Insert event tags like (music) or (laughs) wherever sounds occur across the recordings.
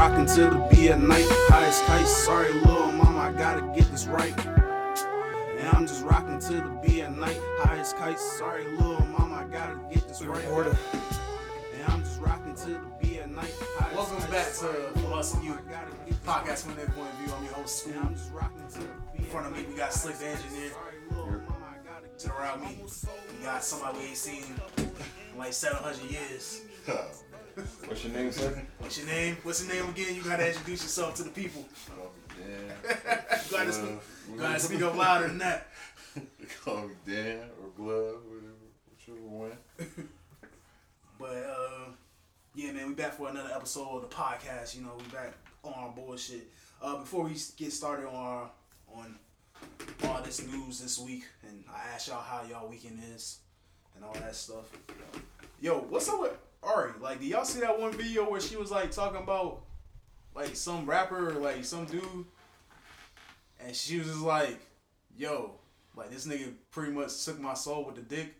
rocking till the be at night. Highest kite, sorry, little mama, I gotta get this right. And I'm just rocking till the be at night. Highest kite, sorry, little mama, I gotta get this right. Order. And I'm just rocking till the be at night. Highest Welcome kite, back to sorry, Us little and mama, You I gotta Podcast from their point of view. I'm your host, And I'm just rocking till the In front of me, we got Slikk the engineer. Sorry, mama, I gotta get To the around me, we got somebody we ain't seen in like 700 years. (laughs) What's your name, sir? What's your name? What's your name again? You gotta introduce yourself to the people. Yeah. (laughs) You gotta, speak, Uh, you gotta speak up louder than that. (laughs) They call me Dan or Glove, whatever, whichever one. (laughs) But uh, yeah, man, we back for another episode of the podcast. You know, we back on our bullshit. Uh, before we get started on our, on all this news this week, and I asked y'all how y'all weekend is and all that stuff. Yo, what's up with Ari? Like, did y'all see that one video where she was like talking about like some rapper or like some dude, and she was just like, "Yo, like this nigga pretty much took my soul with the dick."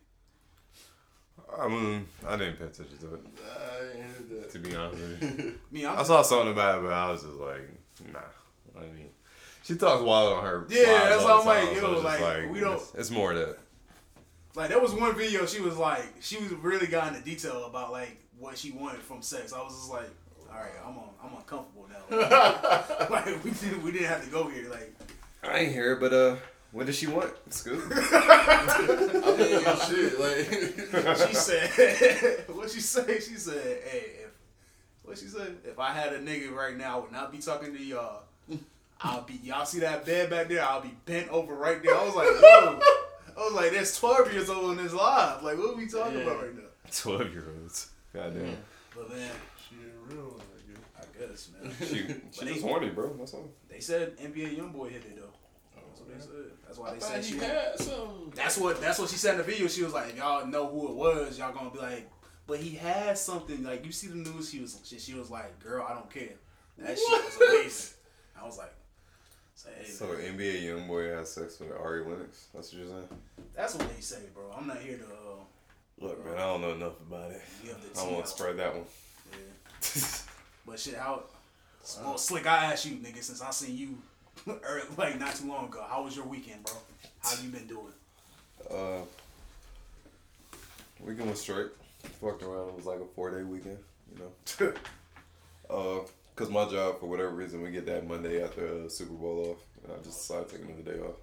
I mean, I didn't pay attention to it, I to be honest with you. (laughs) I mean, I'm saw something about it, but I was just like, nah. I mean, she talks wild on her. Yeah, that's all why I'm the like, time, yo, it's just like, we don't- It's, it's more that. Like there was one video she was like she was really got into detail about like what she wanted from sex. I was just like, all right, I'm on, I'm uncomfortable now. (laughs) (laughs) like we didn't we didn't have to go here. Like I ain't here, but uh, what does she want? It's good. (laughs) I mean, shit, like. she said, what she say? She said, hey, if what she said, if I had a nigga right now, I would not be talking to y'all. I'll be y'all see that bed back there? I'll be bent over right there. I was like, whoa. I was like, that's 12 years old in this live. Like, what are we talking Yeah. about right now? (laughs) Twelve year olds. Goddamn. But man, She a real one, I guess. I guess, man. (laughs) She, But she they- was horny, bro. That's all. They said NBA YoungBoy hit it though. That's what they oh, said. That's why I they said he she. had some. That's what. That's what she said in the video. She was like, if y'all know who it was, y'all gonna be like, but he had something. Like you see the news. She was. She, she was like, girl, I don't care. That shit was amazing. I was like, say, hey, So. NBA YoungBoy had sex with Ari Lennox. That's what you're saying. that's what they say, bro. I'm not here to. Uh, Look, man, I don't know enough about it. I won't spread that one. Yeah. (laughs) But shit, how? Well, slick. I asked you, nigga, since I seen you, (laughs) early, like not too long ago. How was your weekend, bro? How you been doing? Uh, weekend was straight. Fucked around. It was like a four day weekend, you know. (laughs) Uh, cause my job for whatever reason we get that Monday after uh, Super Bowl off, and I just decided to take another day off.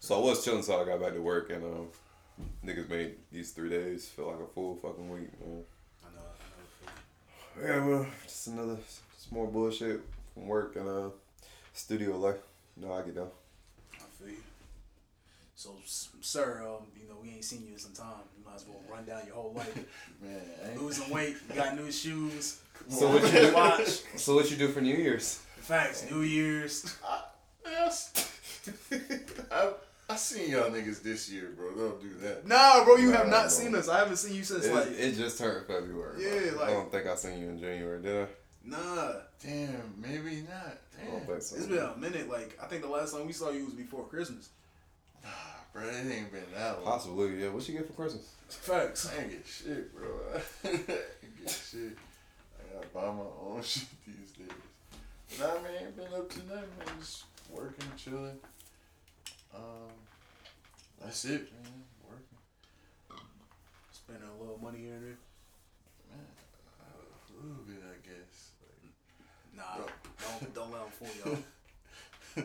So I was chilling until I got back to work, and um, niggas made these three days feel like a full fucking week, man. I know. I know. Yeah, well, just another, just more bullshit from work and uh, studio life. You know, how I get down. I feel you. So, sir, um, you know, we ain't seen you in some time. You might as well run down your whole life. (laughs) Man, Losing weight, you got new shoes. So what you do? Watch. So what you do for New Year's? Facts, New Year's. Yes. (laughs) I, I seen y'all niggas this year, bro. Don't do that. Nah, bro, you have not bro. seen us. I haven't seen you since It, like, it just turned February. bro. Yeah, like- I don't think I seen you in January, did I? nah. Damn, maybe not. I don't Damn. think so. It's been a minute. Like, I think the last time we saw you was before Christmas. Bro, it ain't been that long. Possibly, yeah. What you get for Christmas? Facts. I ain't get shit, bro. (laughs) I ain't get shit. I gotta buy my own (laughs) shit these days. Nah, man, ain't been up to nothing, man. Just working, chilling. Um, that's it, man. Working, Spending a little money here and there. man. Uh, a little bit, I guess. Like, Nah, don't don't let them fool y'all. (laughs)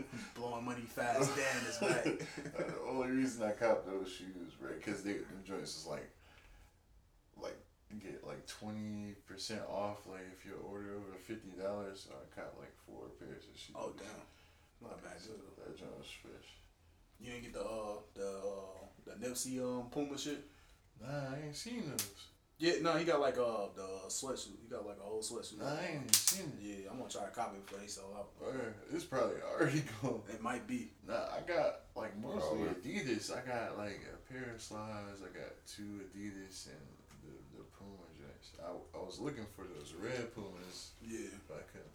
(laughs) Blowing money fast. Dan is back. (laughs) the only reason I copped those shoes, right? Because they the joints is like, like get like twenty percent off, like if you order over fifty dollars. So I copped like four pairs of shoes. Oh damn. Not bad. So that joint was fresh. You didn't get the uh the uh the Nipsey um Puma shit. Nah, I ain't seen those. Yeah, no, he got like uh the sweatsuit. He got like a whole sweatsuit. Nah, I ain't even seen it. Yeah, I'm gonna try to copy it before they sell out. Or it's probably already (laughs) gone. It might be. Nah, I got like mostly Probably. Adidas. I got like a pair of slides. I got two Adidas and the the Puma joints. I, I was looking for those red Pumas, Yeah, but I couldn't find them. I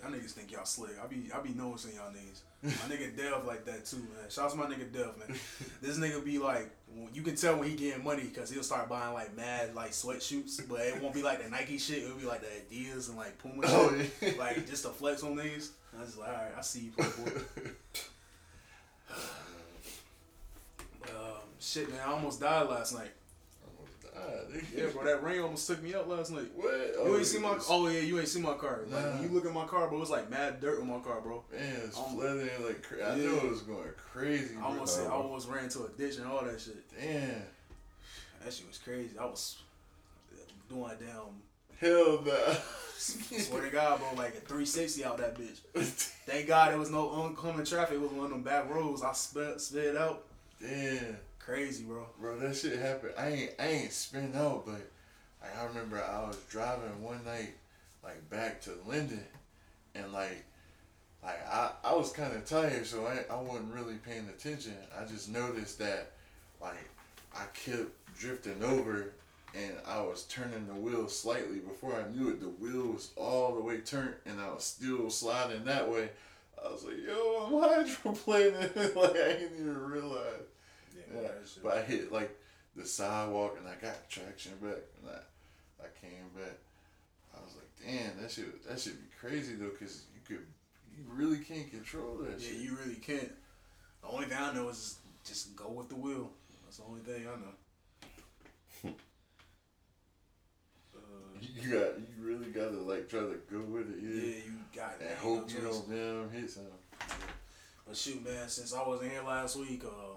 y'all niggas think y'all slick. I be I be noticing y'all niggas. My nigga (laughs) Dev like that too, man. Shout out to my nigga Dev, man. This nigga be like, you can tell when he getting money because he'll start buying like mad like sweatshirts, but it won't be like the Nike shit. It'll be like the Adidas and like Puma shit, Oh, yeah. like just to flex on niggas. I was like, all right, I see you, playboy. (laughs) um, shit, man, I almost died last night. Yeah, bro, that rain almost took me up last night. What? You ain't see my oh yeah, you ain't see my car. Like Nah. you look at my car, bro, it's like mad dirt on my car, bro. Man, it's Um, flooding like cra- I yeah. knew it was going crazy. I bro. almost I almost ran into a ditch and all that shit. Damn. That shit was crazy. I was doing a damn Hell no. swear to God, bro, like a 360 out that bitch. (laughs) Thank God there was no oncoming traffic. It was one of them back roads. I sped sped out. Damn. Crazy, bro. Bro, that shit happened. I ain't I ain't spin out, but like, I remember I was driving one night, like back to Linden, and like, like I, I was kind of tired, so I I wasn't really paying attention. I just noticed that, like, I kept drifting over, and I was turning the wheel slightly. Before I knew it, the wheel was all the way turned, and I was still sliding that way. I was like, "Yo, I'm (laughs) hydroplaning!" (laughs) like I didn't even realize. Yeah, but I hit like the sidewalk and I got traction back and I, I came back. I was like, damn, that shit, that should be crazy though, cause you could, you really can't control that Yeah, shit. you really can't. The only thing I know is just go with the wheel. That's the only thing I know. (laughs) Uh, You got, you really gotta like try to go with it, yeah, yeah. you got it. And hope no you don't damn hit something. But shoot, man, since I wasn't here last week, uh,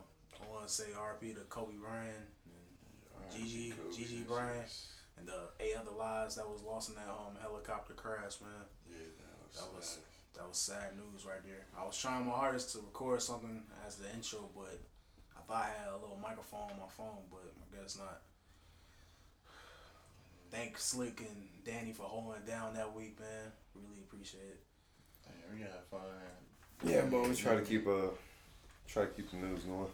want to say RP to Kobe Bryant and Gigi- Cool. Gigi Bryant. and the eight other lives that was lost in that um helicopter crash, man. Yeah, that was. That was sad. that was sad news right there. I was trying my hardest to record something as the intro, but I thought I had a little microphone on my phone, but I guess not. Thank Slikk and Danny for holding it down that week, man. Really appreciate it. Damn, we had fun. Yeah, but we try to keep uh try to keep the news going.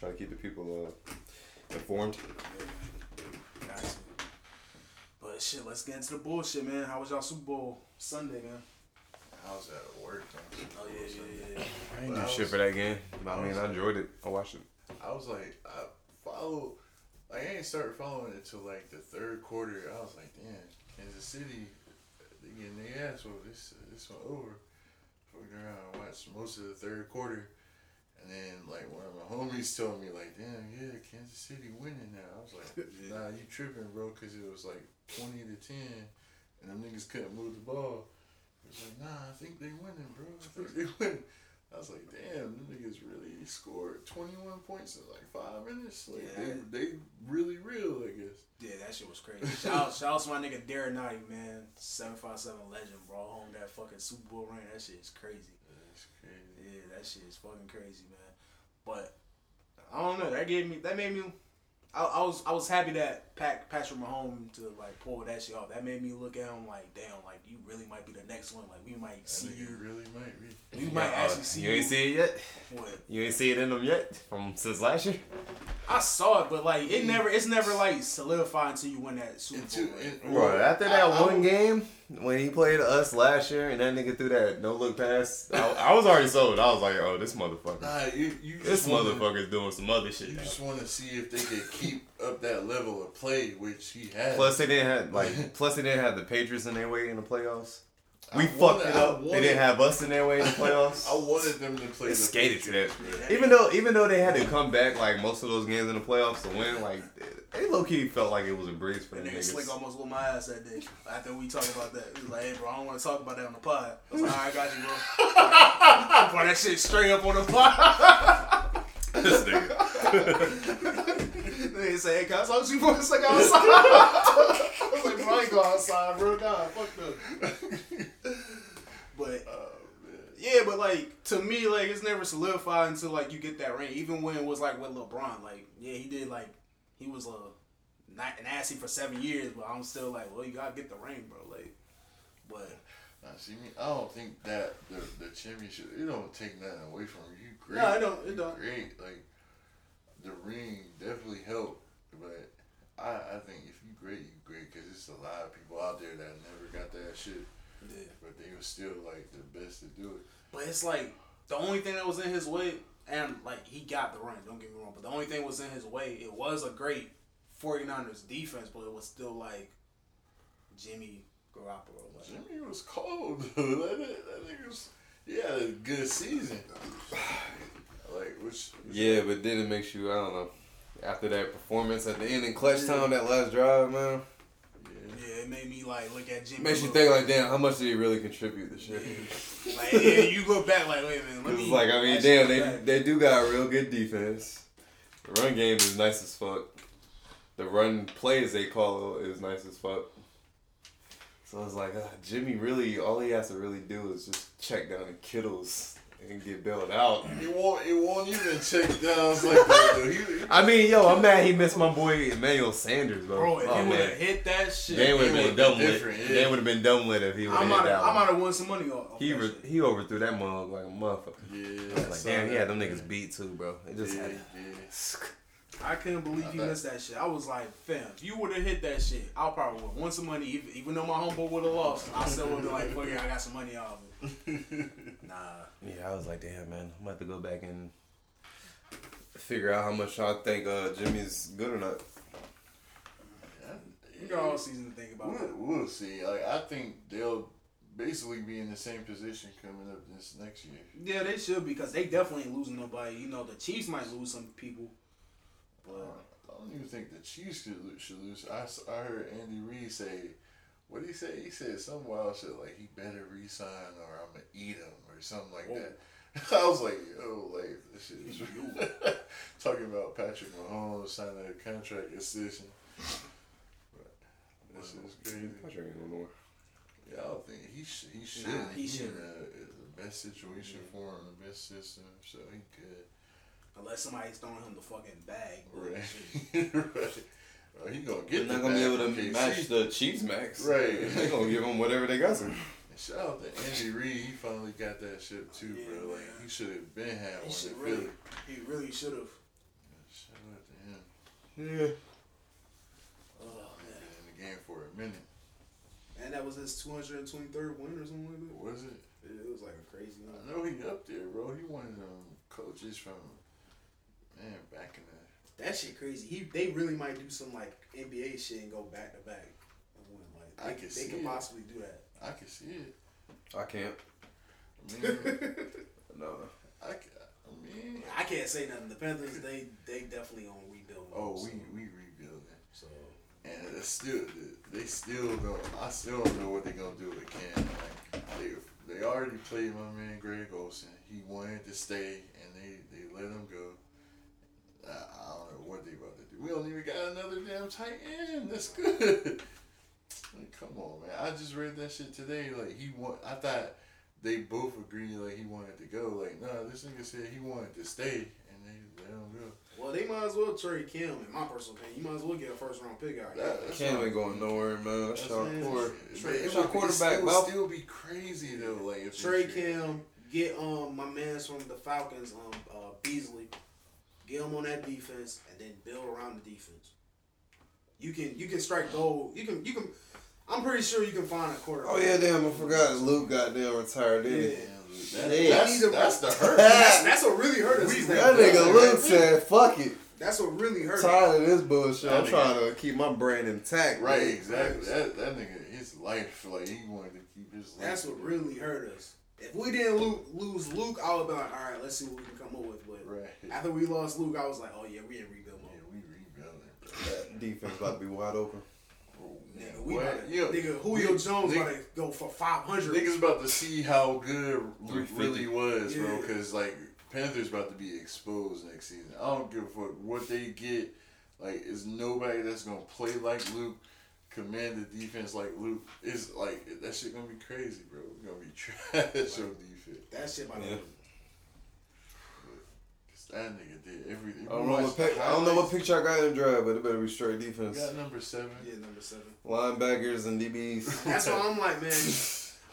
Yeah, man. Try to keep the people uh informed. Yeah, man. Got to. But shit, let's get into the bullshit, man. How was y'all Super Bowl Sunday, man? I was at work. man. Oh yeah, yeah, yeah. I But I was- that game. I mean, I enjoyed it. I watched it. I was like, I followed, like, I ain't started following it till like the third quarter. I was like, damn, Kansas City, they getting their ass whooped. This this one over. Fucked around, and watched most of the third quarter, and then like one of my homies told me like, damn, yeah, Kansas City winning now. I was like, (laughs) nah, you tripping, bro, because it was like twenty to ten, and them niggas couldn't move the ball. It was like, nah, I think they winning, bro. I think they (laughs) winning. I was like, damn, them niggas really scored 21 points in like five minutes. Like, Yeah. they, they really real, I guess. Yeah, that shit was crazy. Shout out, shout out to my nigga Derrick Nnadi, man. 757 legend, brought home that fucking Super Bowl ring. That shit is crazy. Yeah, that shit is fucking crazy, man. But I don't know. That gave me. That made me. I, I was I was happy that Pat, Patrick Mahomes to like pull that shit off. That made me look at him like, damn, like you really might be the next one. Like we might That see you. really might be. We might actually see You ain't see it yet. What? You ain't see it in them yet from since last year. I saw it, but like it never. It's never like solidified until you win that Super Bowl. it- right? Bro, after that I- I one would- game when he played us last year and that nigga threw that no look pass, I, I was already sold. I was like, oh, this motherfucker, Nah, you, you this just wanna, doing some other shit. You now. just want to see if they could keep up that level of play, which he has. Plus they didn't have like (laughs) plus they didn't have the Patriots in their way in the playoffs. We I fucked wanted- it I up. They didn't have us in their way in the playoffs. (laughs) I wanted them to play They the skated to that. Patriots, Yeah, Even though even though they had to come back like most of those games in the playoffs to win, like they low key felt like it was a breeze for That them nigga Slikk almost with my ass that day. After we talked about that, he was like, "Hey, bro, I don't want to talk about that on the pod." I was like, "All right, I got you, bro." (laughs) Bro, that shit straight up on the pod. this nigga. They say, "Hey, can I to you for a second outside?" I was like, "Bro, (laughs) I ain't go outside, bro. God, fuck that." (laughs) But Oh, yeah, but like to me, like it's never solidified until like you get that ring. Even when it was like with LeBron, like yeah, he did like he was a uh, not nasty for seven years, but I'm still like, well, you gotta get the ring, bro. Like, but Nah, see me, I don't think that the the championship it don't take nothing away from you. You great. No, it don't- it don't. Great. Like the ring definitely helped, but I I think if you great, you great because there's a lot of people out there that never got that shit. Yeah. but they were still like the best to do it. But it's like the only thing that was in his way, and like he got the run. Don't get me wrong, but the only thing was in his way. It was a great 49ers defense, but it was still like Jimmy Garoppolo. Like, Jimmy was cold. (laughs) that, that, that nigga was. A good season. Like which? which Yeah, but then it makes you I don't know. After that performance at the end in clutch time, that last drive, man, Yeah. yeah, it made me like look at Jimmy. makes you think like, damn, how much did he really contribute to shit? Like yeah, you go back like, wait a minute, let me. like I mean, damn, they back. they do got a real good defense. The run game is nice as fuck. The run plays they call is nice as fuck. So it's like uh, Jimmy really all he has to really do is just check down the Kittles and get bailed out. He won't. It won't even check downs (laughs) like that. Though. He, he, I mean, yo, I'm mad he missed my boy Emmanuel Sanders, bro. Bro, if oh, he would have man. hit that shit, They would have been would've dumb been lit. yeah. They would have been dumb lit if he would I have might hit have, that I might have won some money off. off He re- he overthrew that mug like a motherfucker. yeah. I was like, damn, he had them niggas beat too, bro. It just Yeah, had. yeah. (laughs) I couldn't believe he missed that shit. I was like, fam, if you would have hit that shit, I probably would have won some money. Even, even though my homeboy would have lost, I still would have been like, fuck it, I got some money off it. (laughs) Nah. Yeah, I was like, damn, man, I'm about to go back and figure out how much I think uh, Jimmy's good or not. You got all season to think about that. We'll, we'll see. Like I think they'll basically be in the same position coming up this next year. Yeah, they should because they definitely ain't losing nobody. You know, the Chiefs might lose some people. Uh, But I don't even think the Chiefs should, lo- should lose. I, s- I heard Andy Reid say, what did he say? He said some wild shit like he better resign or I'm gonna eat him or something like Whoa. that. (laughs) I was like, yo, like this shit is (laughs) talking about Patrick Mahomes signing a contract extension. But This is crazy. Patrick ain't no more. Yeah, I don't think he sh- he should. Nah, he he shouldn't. in the best situation for him, the best system, so he good. unless somebody's throwing him the fucking bag. (laughs) Right. Shit. right. He gonna get They're the not gonna be able to match the Chiefs max. Right. They're gonna give him whatever they got to. And shout out to Andy Reid. He finally got that shit too, Yeah, bro. Like man. he should have been had He one in really, Philly. he really should have. Shout out to him. Yeah. Oh Been man. in the game for a minute. And that was his 223rd win or something like that. Was it? It was like a crazy I know he up there, bro. He one of them coaches from man back in the. That shit crazy. He they really might do some like NBA shit and go back to back. and win. Like I they, can they see could it. possibly do that. I can see it. I can't. I (laughs) mean, No. I, ca- I mean, I can't say nothing. The Panthers they they definitely on rebuild. mode, oh, so, we we rebuilding. so And it's still, they still don't. I still don't know what they're gonna do with Cam. Like they, they already played my man Greg Olsen. He wanted to stay, and they, they let him go. I, I don't know what they about to do. We don't even got another damn tight end. That's good. (laughs) Like, come on, man. I just read that shit today. Like he want. I thought they both agreed like he wanted to go. Like no, this nigga said he wanted to stay, and they let him go. well they might as well trade Cam. In my personal opinion, you might as well get a first round pick out. here. That, that's Cam ain't going nowhere, man. That's That's our what- core. It would- our quarterback, still, bro. still be crazy though. Like if Trade Cam, get um my man's from the Falcons, um uh, Beasley, get him on that defense, and then build around the defense. You can you can strike gold. You can you can. I'm pretty sure you can find a quarterback. Oh yeah, damn! I forgot Luke goddamn retired, didn't he? Yeah. That, Yeah. that's, that's the hurt. (laughs) That's, that's what really hurt us. is That that- nigga Luke said, "Fuck it." That's what really hurt. Tired of this bullshit. That I'm nigga- trying to keep my brain intact. right, man. exactly. That that nigga, his life, like he wanted to keep his life. That's what really hurt us. If we didn't lo- lose Luke, I would be like, all right, let's see what we can come up with. But Right. after we lost Luke, I was like, oh yeah, we in rebuild Yeah, we rebuilding. That defense about to be wide open. Nigga, we What? about to, Yo, nigga, Julio we- Jones nigga- about to go for five hundred. Niggas about to see how good Luke really was, bro. Because like Panthers about to be exposed next season. I don't give a fuck what they get. Like, is nobody that's gonna play like Luke, command the defense like Luke. Is like that shit gonna be crazy, bro. We're gonna be (laughs) trash on defense. That shit about Yeah. to. Cause that nigga did everything. I don't know what pic- I don't know what picture I got in the drive, but it better be straight We defense. got number seven. Yeah, number seven. Linebackers and DBs. (laughs) That's why I'm like, man.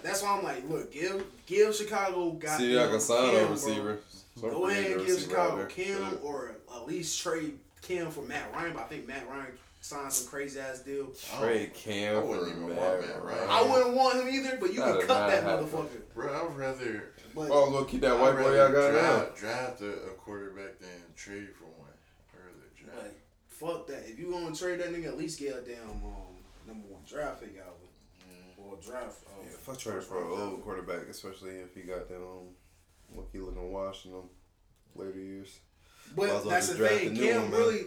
That's why I'm like, look, give give Chicago got See, I can sign Cam, a receiver. Some Go free ahead and give Chicago out there. Cam or at least trade Cam for Matt Ryan. But I think Matt Ryan signed some crazy ass deal. Trade Cam I for wouldn't even want Matt Matt Ryan. Ryan. I wouldn't want him either, but you That'd can cut that happen. motherfucker. Bro, I'd rather. But Oh, look, keep that white boy rather y'all got now. draft, draft a, a quarterback than trade for one. I'd draft. Like, fuck that. If you gonna trade that nigga, at least get a damn um, number one draft pick out of it. Yeah. Or draft. Uh, Yeah, if I traded for an old quarterback, especially if he got them um, lucky looking wash in them later years. But well that's the just draft thing. a new Cam one, really.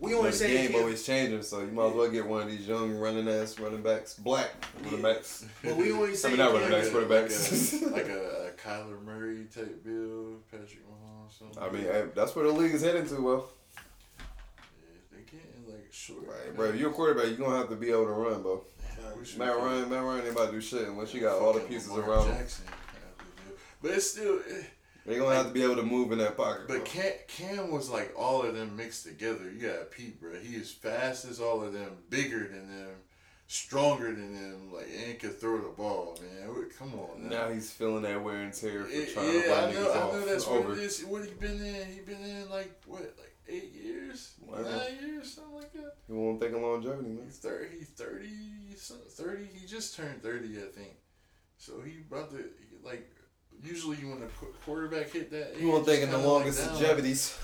We only But the say game Cam, always changing, so you might as well get one of these young running ass running backs, black running backs. but we only say (laughs) I mean, not running backs, Like a- quarterbacks. (laughs) like a, a Kyler Murray type bill, Patrick Mahomes, something. I mean, hey, that's where the league is heading to, well. yeah, they getting like short. Right, bro, if you're a quarterback, you're gonna have to be able to run, bro. We Matt Ryan, Matt Ryan ain't about to do shit unless you got all the pieces Lamar around. Jackson have to do. But it's still. eh, They're gonna have to be able to move in that pocket. But. Cam, Cam was like all of them mixed together. You got Pete, bro. He is fast as all of them, bigger than them, stronger than them, like and could throw the ball, man. Come on, man. Now he's feeling that wear and tear for It- trying yeah, to run I know, niggas I off. know that's over. what it is. What he been in? He been in like what, like eight years, Wow. nine years, something like that. He won't think of longevity, man. He's thirty, he's thirty. He just turned thirty, I think. So he about to like. Usually, when a qu- quarterback hit that, He won't age, think of the kinda, like, longest down. longevities.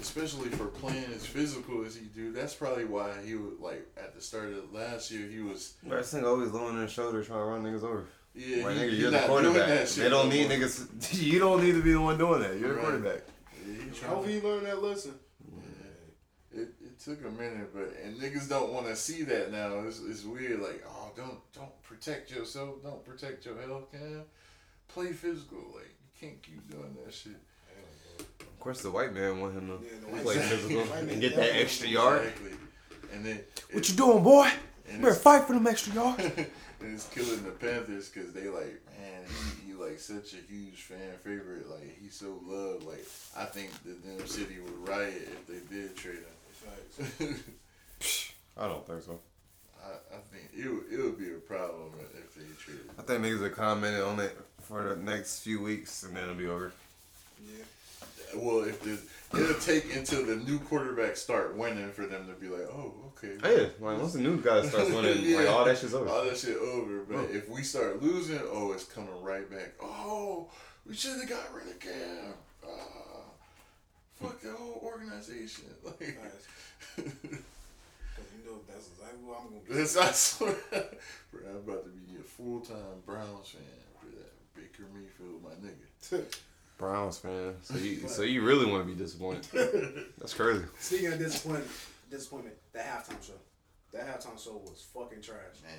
especially for playing as physical as he do. That's probably why he would like at the start of last year he was Bro, this nigga always lowering his shoulder trying to run niggas over. yeah Like, he, nigga, you're the quarterback. They don't no need more. niggas. (laughs) You don't need to be the one doing that. You're the Right. quarterback. Yeah, he Hopefully, you learn that lesson. yeah. It, it took a minute, but and niggas don't want to see that now. It's, it's weird. Like, oh, don't don't protect yourself. Don't protect your health. Can play physical. Like, you can't keep doing that shit. Of course, the white man want him to Yeah, play man- physical and (laughs) get that extra yard. Exactly. And then What you doing, boy? and Better it's- fight for them extra yards. (laughs) and it's killing the Panthers because they like, man, he, he like such a huge fan favorite. Like he's so loved. Like I think that them city would riot if they did trade him. (laughs) I don't think so. I, I think it would, it would be a problem if they traded. I think niggas will comment on it for the next few weeks and then it'll be over. Yeah. Well, if the it'll take until the new quarterback start winning for them to be like, oh, okay. Yeah, like once the new guy starts (laughs) winning, like all that shit's over. All that shit over. But if we start losing, oh, it's coming right back. Oh, we should have got rid of Cam. Ah, fuck the whole organization. (laughs) Like, (laughs) you know that's exactly what I'm gonna get. that's I swear, bro. I'm about to be a full time Browns fan. For Baker Mayfield, my nigga. (laughs) Browns fan. So you, (laughs) so you really want to be disappointed? (laughs) That's crazy. Speaking of disappointment, disappointment, that halftime show, that halftime show was fucking trash. Man,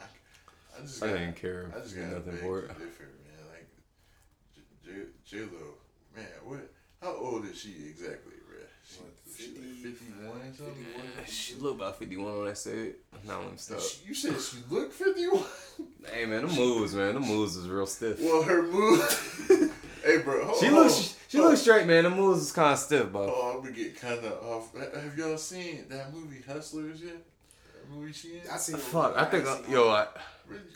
I, I just I got, didn't care. I just got nothing for it. differ, man. Like J J Lo, man, what? How old is she exactly, bro? She, What, she like 50? 51 or something? She look about 51 on that set. Now let me stop. She- You said she looked 51? (laughs) Hey man, the moves, man, the moves is real stiff. well, her move. (laughs) hey, bro. Hold, She looks, on. she Hold looks straight, man. The moves is kind of stiff, bro. Oh, I'm gonna get kind of off. Have y'all seen that movie Hustlers yet? That movie she in? I seen. Fuck, I think, I, yo, I,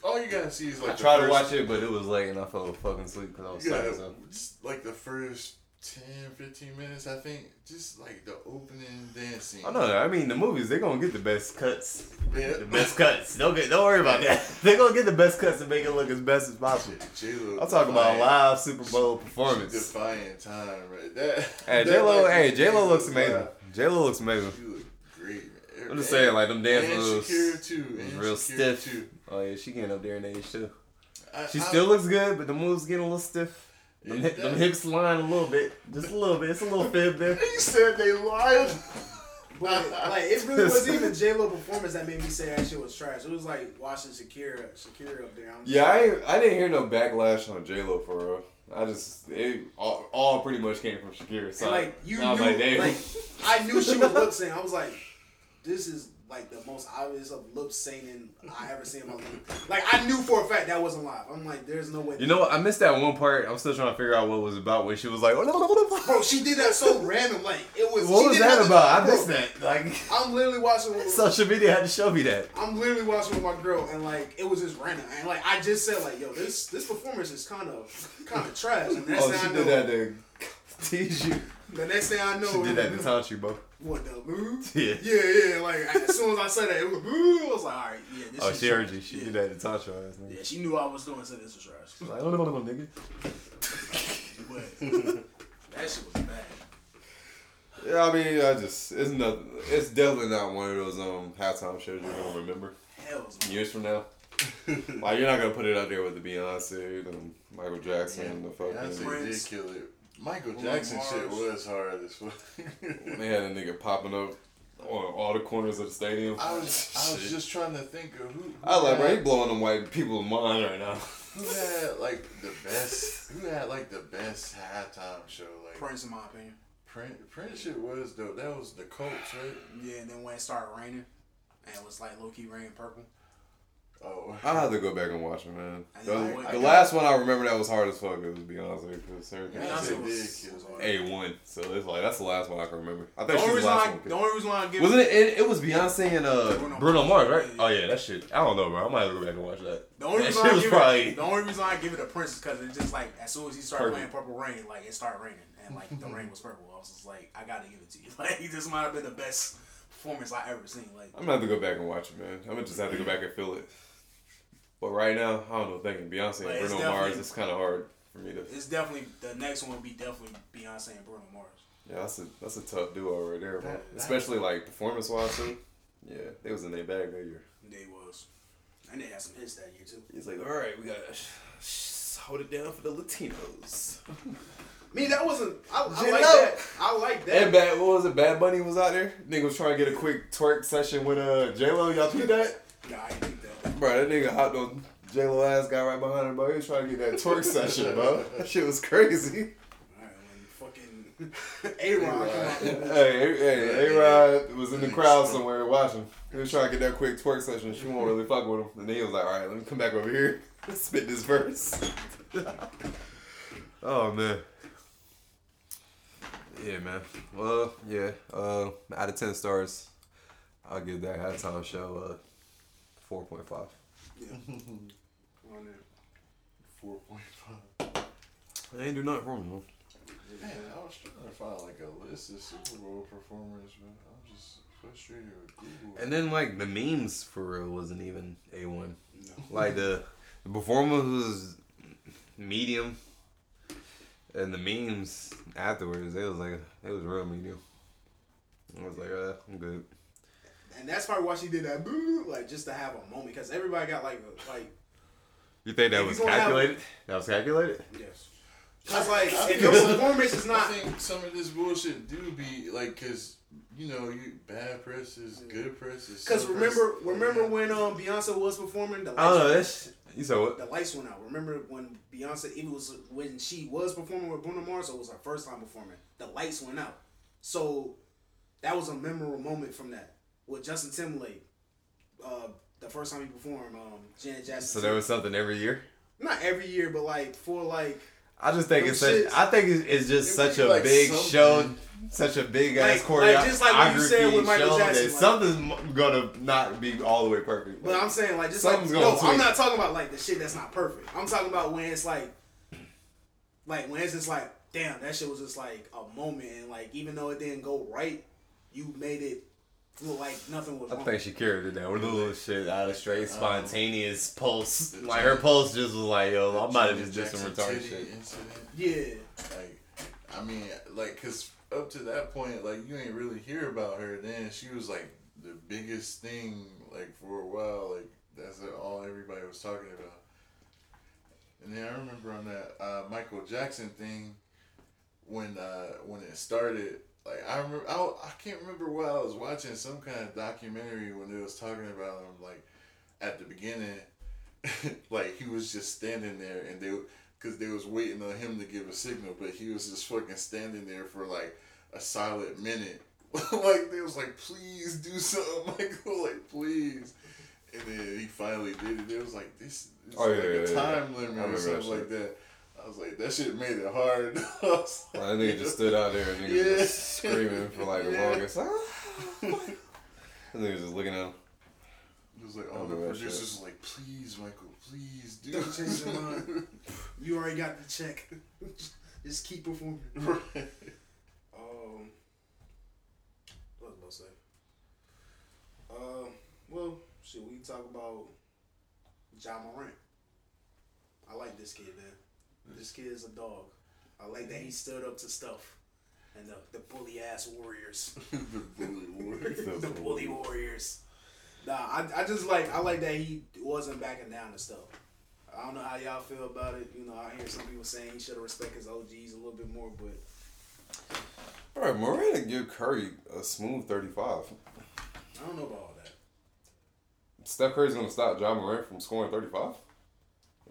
All you gotta see is like I the tried to watch it, but it was late and I fell fucking asleep because I was You So. just like the first 10, 15 minutes, I think. Just like the opening dance scene. I know. I mean, the movies they're gonna get the best cuts. Yeah. The best cuts. Don't get, don't worry about that. (laughs) they're gonna get the best cuts and make it look as best as possible. J-Lo I'm talking about a live Super Bowl performance. Defying time, right? there. (laughs) Hey, J Lo. like- Hey, J Lo looks amazing. J Lo looks amazing. She look great, man. I'm just saying, like them dance moves. Too. And real stiff. Too. Oh yeah, she getting up there in age too. I, She I- still looks good, but the moves getting a little stiff. Them, Yeah, them hips line a little bit, just a little bit. It's a little (laughs) fib there. He said they lied. (laughs) But like, it really wasn't even J Lo performance that made me say that shit was trash. It was like watching Shakira, Shakira up there. I'm Yeah, I ain't, I didn't hear no backlash on J Lo for real. I just it all, all pretty much came from Shakira. So And like you I was knew, like, damn. like I knew she was (laughs) lip syncing. I was like, this is like the most obvious of lip syncing I ever seen in my life. Like I knew for a fact that wasn't live. I'm like, there's no way. You know what? I missed that one part. I'm still trying to figure out what it was about when she was like, oh, no, no, no, bro, she did that so random. Like it was. What was that about? I missed that. Like (laughs) I'm literally watching. With, social media had to show me that. I'm literally watching with my girl, and like it was just random. And like I just said, like, yo, this this performance is kind of kind of trash. And that's oh, she I did know- that to (laughs) tease you. The next thing I know, She did that to taunt you, bro. What the boo? (laughs) Yeah. Yeah, yeah. Like as soon as I said that, it was boo. I was like, all right, yeah. This Oh, she heard you. She yeah. did that to taunt your ass, nigga. Yeah, she knew I was doing. Said this was trash. Like, oh, no, no, no, nigga. (laughs) That shit was bad. Yeah, I mean, I just it's not. It's definitely not one of those um halftime shows you're gonna remember Hell's years from now. (laughs) like you're not gonna put it out there with the Beyonce and Michael Jackson and the fucking. Beyonce did kill it. Michael Jackson shit was hard as fuck. (laughs) They had a nigga popping up on all the corners of the stadium. I was (laughs) I was just trying to think of who. who I was like, bro, he blowing them white people's mind right now. Who had like the best? (laughs) Who had like the best halftime show? Like Prince, in my opinion. Prince. Prince shit was dope. That was the Colts, right? Yeah, and then when it started raining, and it was like low key raining purple. Oh, I have to go back and watch it, man. I The, know, I the got- last one I remember that was hard as fuck. It was Beyonce because everything Beyonce was Beyonce was- did kill a one. So it's like that's the last one I can remember. I The only she's the reason last I, one. the only reason why I give Wasn't it, it? It was Beyonce and uh. Bruno Bruno Mars, right? Yeah, Oh yeah, that shit. I don't know, bro. I might have to go back and watch that. The only that reason I give probably. it, the only reason I give it a Prince is because it just like as soon as he started Perfect. playing Purple Rain, like it started raining and like the rain was purple. I was just like, I gotta give it to you. (laughs) Like this might have been the best performance I ever seen. Like I'm gonna have to go back and watch it, man. I'm gonna just have to go back and feel it. But right now, I don't know. Thinking Beyonce But and it's Bruno Mars, it's kind of hard for me to. it's definitely the next one will be definitely Beyonce and Bruno Mars. Yeah, that's a that's a tough duo right there, man. That- that- Especially like performance wise too. Yeah, they was in their bag that year. They was, and they had some hits that year too. He's like, all right, we gotta sh- sh- hold it down for the Latinos. (laughs) Me, that wasn't. I, I like know. that. I like that. And bad, what was it? Bad Bunny was out there. Nigga was trying to get a quick twerk session with uh J Lo. Y'all see that? Nah, I didn't think that. Bro, that nigga hopped on J Lo ass guy right behind him, bro. He was trying to get that twerk (laughs) session, bro. That shit was crazy. All right, when fucking A Rod come hey, hey, A Rod was in the crowd somewhere watching. He was trying to get that quick twerk session. She won't really fuck with him. And then he was like, all right, let me come back over here, spit this verse. (laughs) oh man. Yeah, man. Well, yeah. Uh, out of ten stars, I'll give that halftime show uh four point five. On there. Four point five. I ain't do nothing for me, man. Man, I was trying to find like a list of Super Bowl performers, but I'm just frustrated with Google. And then like the memes for real wasn't even a one. No. Like the the performance was medium, and the memes afterwards it was like it was real medium. I was like, uh, I'm good. And that's probably why she did that, boo, (laughs) like just to have a moment, because everybody got like, a, like, You think that was you gonna have- calculated? That was calculated. yes. Cause like, I if your performance is not. I think some of this bullshit do be like, cause you know, you bad press is good press is. cause remember, press. remember when um Beyonce was performing, the lights, I. That's you said what? the lights went out. Remember when Beyonce, it was when she was performing with Bruno Mars, so it was her first time performing. The lights went out, so that was a memorable moment from that with Justin Timberlake. Uh, the first time he performed, um, Janet Jackson. So there was something every year. not every year, but like for like I just think it's such. I think it's, it's just such a like big show, such a big ass Like- choreography. like, just like what you said with Michael Jackson, like- something's gonna not be all the way perfect. But I'm saying like just Something's like gonna no, tweak. I'm not talking about like the shit that's not perfect. I'm talking about when it's like, like when it's just like, damn, that shit was just like a moment, and like even though it didn't go right, you made it look like nothing was I wrong. think she carried it down with a little shit out of straight Uh, spontaneous pulse. Like her pulse just was like, yo, I might have just did some retarded shit. Incident. yeah, Like, I mean, like, cause up to that point, like, you ain't really hear about her. Then she was like the biggest thing, like for a while. Like that's all everybody was talking about. And then I remember on that uh, Michael Jackson thing, when uh, when it started, like I remember, I, I can't remember what I was watching some kind of documentary when they was talking about him, like at the beginning, (laughs) like he was just standing there and they, cause they was waiting on him to give a signal, but he was just fucking standing there for like a solid minute. (laughs) like they was like, please do something, (laughs) Michael, like please. And then he finally did it. It was like this, it's Oh, yeah, like yeah, a yeah, time limit or something like that. I was like, that shit made it hard. (laughs) I was That nigga just stood out there and nigga Yeah. just screaming for like the Yeah. longest. Ah. (laughs) That nigga just looking at him. It was like I all the remember that producers was like, please, Michael, please do Don't change your mind. (laughs) you already got the check. just keep performing. right. Oh say. Uh, well, shit, we can talk about Ja Morant. I like this kid, man. This kid is a dog. I like that he stood up to stuff. And the, the bully ass warriors. (laughs) the bully warrior. (laughs) the bully warriors. Nah, I, I just like I like that he wasn't backing down to stuff. I don't know how y'all feel about it. You know, I hear some people saying he should have respected his OGs a little bit more, but All right, Morant give Curry a smooth 35. I don't know about all that. Steph Curry's gonna stop Ja Morant from scoring 35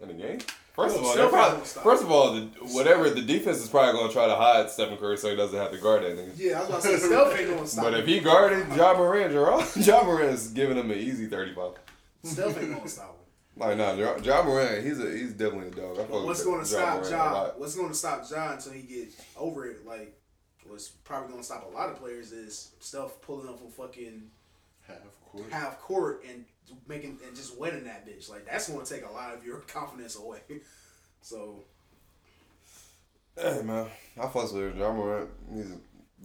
in the game. First of all, probably, first of all, the, whatever the defense is probably gonna try to hide Stephen Curry so he doesn't have to guard that nigga. Yeah, I was about to say Steph ain't gonna stop. But if he guarded John Gerard, (laughs) Ja Morant's giving him an easy 35. Steph ain't gonna stop him. Like, nah, John, Ja Morant, he's a he's definitely a dog. I But what's going to stop John? What's going to stop John until he gets over it? Like, what's probably going to stop a lot of players is Steph pulling up from fucking Half court. half court and making and just winning that bitch. Like that's going to take a lot of your (laughs) confidence away. So Hey man, I fucks with Ja Morant. He's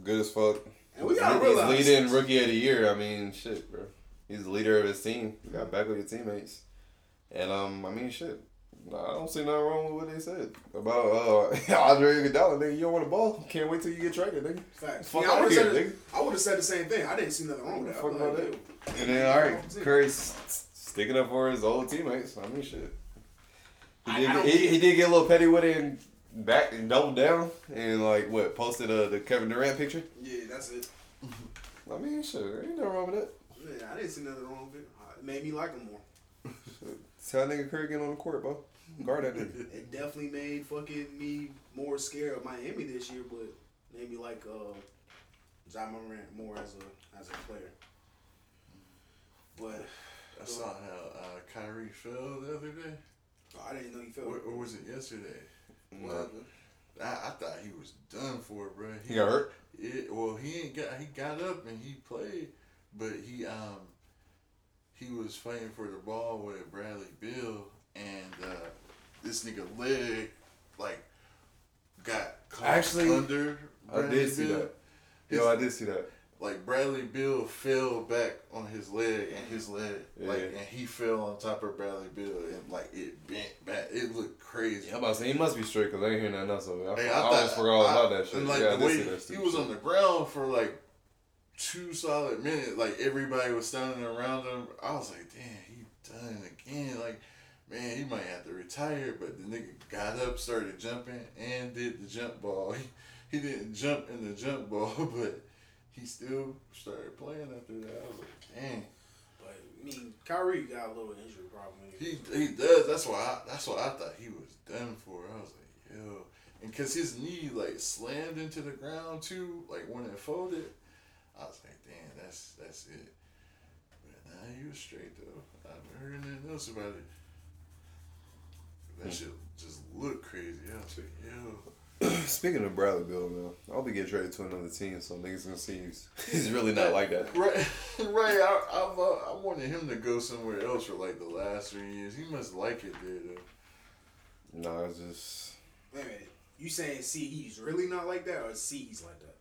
good as fuck. And we gotta he's realize leading rookie of the year. I mean, shit, bro. He's the leader of his team. You got back with your teammates, and um, I mean, shit. Nah, I don't see nothing wrong with what they said about uh (laughs) Andre Iguodala. Nigga, you don't want a ball. Can't wait till you get traded, nigga. facts. Fuck Yeah, I would here, have said, nigga. I would have said the same thing. I didn't see nothing wrong with that. Fuck about that. And then all right, Curry's sticking up for his old teammates. I mean, shit. He did, I don't he, get- he did get a little petty with it and back and doubled down and like what posted uh, the Kevin Durant picture. Yeah, that's it. I mean, shit, ain't nothing wrong with that. Yeah, I didn't see nothing wrong with it. It made me like him more. Tell that nigga Curry get on the court, bro. Guard that nigga. It definitely made fucking me more scared of Miami this year, but made me like uh, Ja Morant more as a as a player. But I saw how uh, Kyrie fell the other day. I didn't know he fell. Or, or was it yesterday? What Nah. happened? I, I thought he was done for, bro. He got hurt. It, well, he ain't got. He got up and he played, but he um he was fighting for the ball with Bradley Beal, and uh, this nigga leg like got Actually, under. I did see that. Yo, I did see that. Like Bradley Beal fell back on his leg, and his leg like, and he fell on top of Bradley Beal, and like it bent back. It looked crazy. Yeah, I'm about to say he must be straight because I ain't hear nothing else of it. I, Hey, I, almost forgot all about that shit. And like yeah, I the way he was shit. on the ground for like two solid minutes, like everybody was standing around him. I was like, damn, he done it again. Like, man, he might have to retire. But the nigga got up, started jumping, and did the jump ball. (laughs) He, he didn't jump in the jump ball, (laughs) but he still started playing after that. I was like, dang. But I mean, Kyrie got a little injury problem. He he does. That's why. I, that's why I thought he was done for. I was like, yo, and cause his knee like slammed into the ground too, like when it folded. I was like, damn, that's that's it. But nah, he was straight though. I haven't heard anything else about it. That shit just looked crazy. I was like, yo. (clears throat) Speaking of Bradley Beal, man, I'll be getting traded to another team, so niggas gonna see he's, (laughs) he's really not like that. Right, (laughs) right. I I've, uh, I wanted him to go somewhere else for like the last three years. He must like it there though. No, it's just Wait a minute. You saying C he's really not like that, or C he's like that?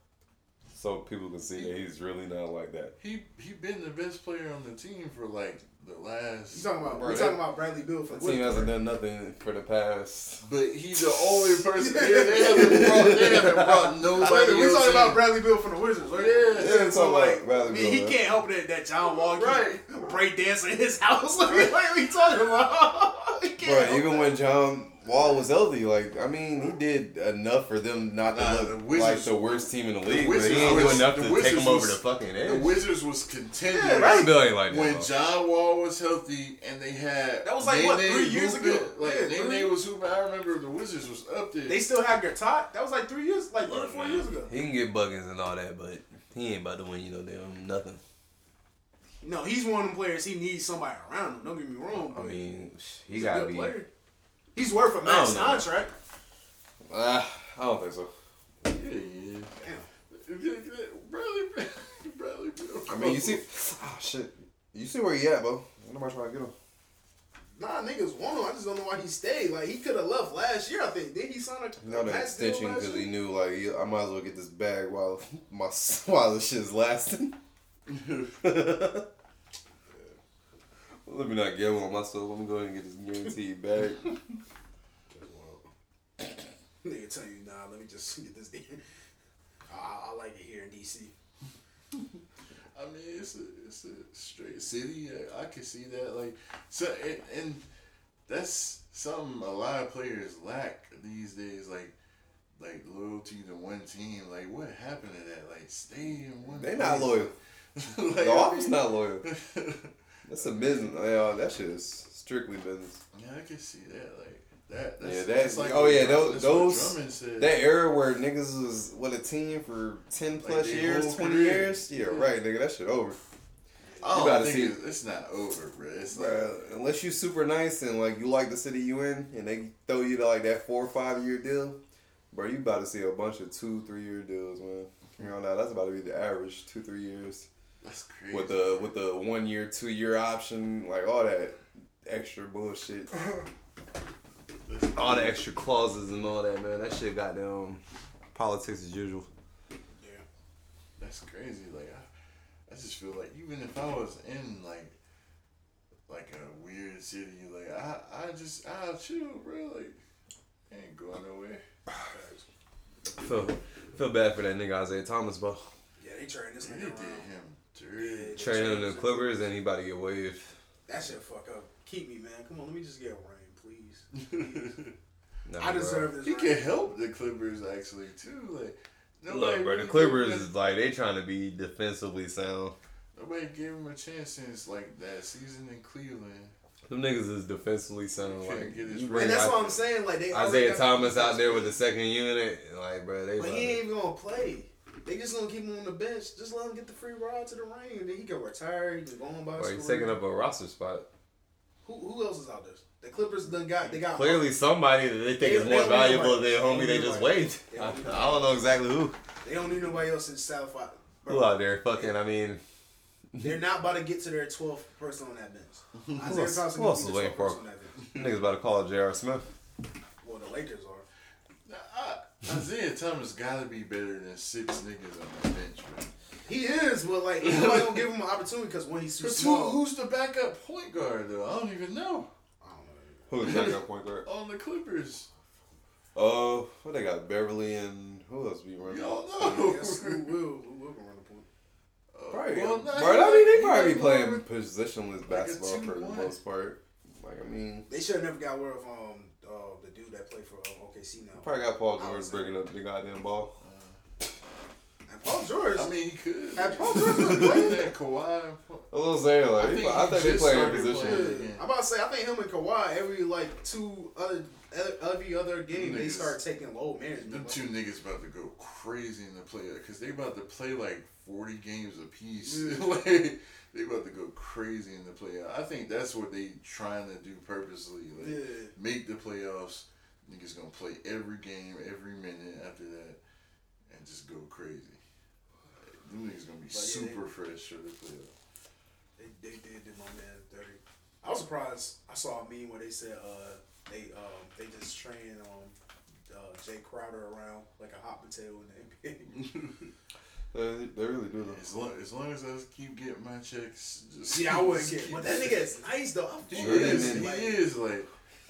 So people can see that he's really not like that. He he been the best player on the team for like the last. You last. talking about? Bro, we talking about Bradley Beal for The team hasn't done nothing for the past. But he's the only (laughs) person. yeah, they haven't brought. They haven't brought nobody. we talking about Bradley Beal from the Wizards, right? Yeah. Yeah, So like, Bradley I mean, Beal, he man. can't help it that John Wall keep Right. break dancing in his house. (laughs) like, what are we talking about? (laughs) He can't Bro, help even that. when John Wall was healthy, like I mean, he did enough for them not to Nah, look the like the worst team in the league. but Wizards he ain't do was- enough the to take Wizards him over was- the fucking edge. The. Wizards was contenders. Yeah, Bradley Beal like when bro. John Wall was healthy and they had That was like, what, three years hooping, ago? Like Yeah, Nene three. was hooping. I remember the Wizards was up there. They still have Gortat. That was like three years, like three or four years ago. He can get buckets and all that, but he ain't about to win you know, damn nothing. No, he's one of them players. He needs somebody around him. Don't get me wrong. I mean, he gotta be. player. He's worth a max don't contract. Ah, I don't think so. yeah, yeah. Damn. Bradley, Bradley I mean, you see, oh shit, you see where he at, bro? Ain't nobody trying to get him. Nah, niggas want him. I just don't know why he stayed. Like he could have left last year. I think. Did he sign a He got an max deal extension because he knew like yeah, I might as well get this bag while (laughs) my while this shit's lasting. (laughs) (laughs) Let me not gamble on myself. I'm going go ahead and get this guaranteed (laughs) back. Nigga tell you, nah, let me just get this. I, I like it here in DC. I mean, it's a it's a straight city. I, I can see that. Like, so and, and that's something a lot of players lack these days. Like, like loyalty to one team. Like, what happened to that? Like, stay in one. They not loyal. (laughs) like, The office not loyal. (laughs) That's a business. Oh, yeah, that shit is strictly business. Yeah, I can see that. Like that. That's, Yeah, that's that- like oh, yeah, those- those- That era where niggas was with a team for ten plus their years, twenty career. years. Yeah, Yeah. right, nigga. That shit over. I don't you think see- it's, it's not over, bro. It's like unless you super nice and like you like the city you in, and they throw you to like that four or five year deal, bro, you about to see a bunch of two, three year deals, man. You know, now that's about to be the average, two, three years that's crazy. with the with the one year, two year option, like all that extra bullshit, all the extra clauses and all that, man. That shit goddamn politics as usual. Yeah. That's crazy. Like I, I just feel like even if I was in like like a weird city, like I I just I'll chill, bro. Like ain't going nowhere. (sighs) Feel feel bad for that nigga Isaiah Thomas, bro. Yeah, they trading this They nigga did around. him dirty. Yeah. Trading him to the Clippers and he about to get waived. That shit fuck up. Keep me, man. Come on, let me just get a ring, please. (laughs) Nah, I bro. deserve this. he ring. can help the Clippers actually too. Like nobody Look, bro, the Clippers is like they trying to be defensively sound. Nobody gave him a chance since like that season in Cleveland. Them niggas is defensively sound. Like get his you ring. bring And that's I- what I'm saying. Like they Isaiah Thomas out there with the second unit, like bro, they. But he ain't even gonna play. They just gonna keep him on the bench. Just let him get the free ride to the ring, and then he can retire. He can go on by. Bro, his he's taking up a roster spot. Who, who else is out there? The Clippers done got they got Clearly, somebody that they think They- is more valuable than homie they just waived. I, don't (laughs) I don't know exactly who. They don't need nobody else in South Five. Who out there fucking? I mean, (laughs) They're not about to get to their 12th person on that bench. (laughs) Who Isaiah else- who else is waiting for? person on that bench. niggas about to call J.R. Smith. Well, the Lakers are. Now, Isaiah Thomas gotta be better than six niggas on the bench, man. He is, but like (laughs) nobody gonna give him an opportunity because when he's too Cause who, small. who's the backup point guard though? I don't even know. I don't know. Who's the backup point guard? (laughs) On the Clippers, Oh, what they got? Beverley and who else be running? you don't I know. guess who will? Who will can run the point? Uh, Probably, well, nah, bro. he I mean, they probably be might playing go with- positionless like basketball for the most part. Like, I mean, They should have never got rid of um uh, the dude that played for uh, OKC now. probably got Paul George was- breaking up the goddamn ball. And Paul George. I mean, he could. Had Paul George was playing. that (laughs) Kawhi. I was saying, like, I I think think, he I think they just play in position. Yeah. I'm about to say, I think him and Kawhi every like two other every other game they Niggas. start taking low management. Them two niggas about to go crazy in the play because they about to play like forty games apiece. (laughs) Yeah. like they about to go crazy in the playoffs. I think that's what they trying to do purposely. Like yeah. make the playoffs. Niggas gonna play every game, every minute after that, and just go crazy. Like, them niggas gonna be But yeah, super fresh for the playoffs. They, they did do my man dirty. I was surprised. I saw a meme where they said uh, they um, they just train um, uh, Jae Crowder around like a hot potato in the NBA. (laughs) They, they really do though. As long, as long as I keep getting my checks, just yeah, I wouldn't (laughs) get. keep- But that nigga is nice though. I'm He Sure, is. man. He like, is like.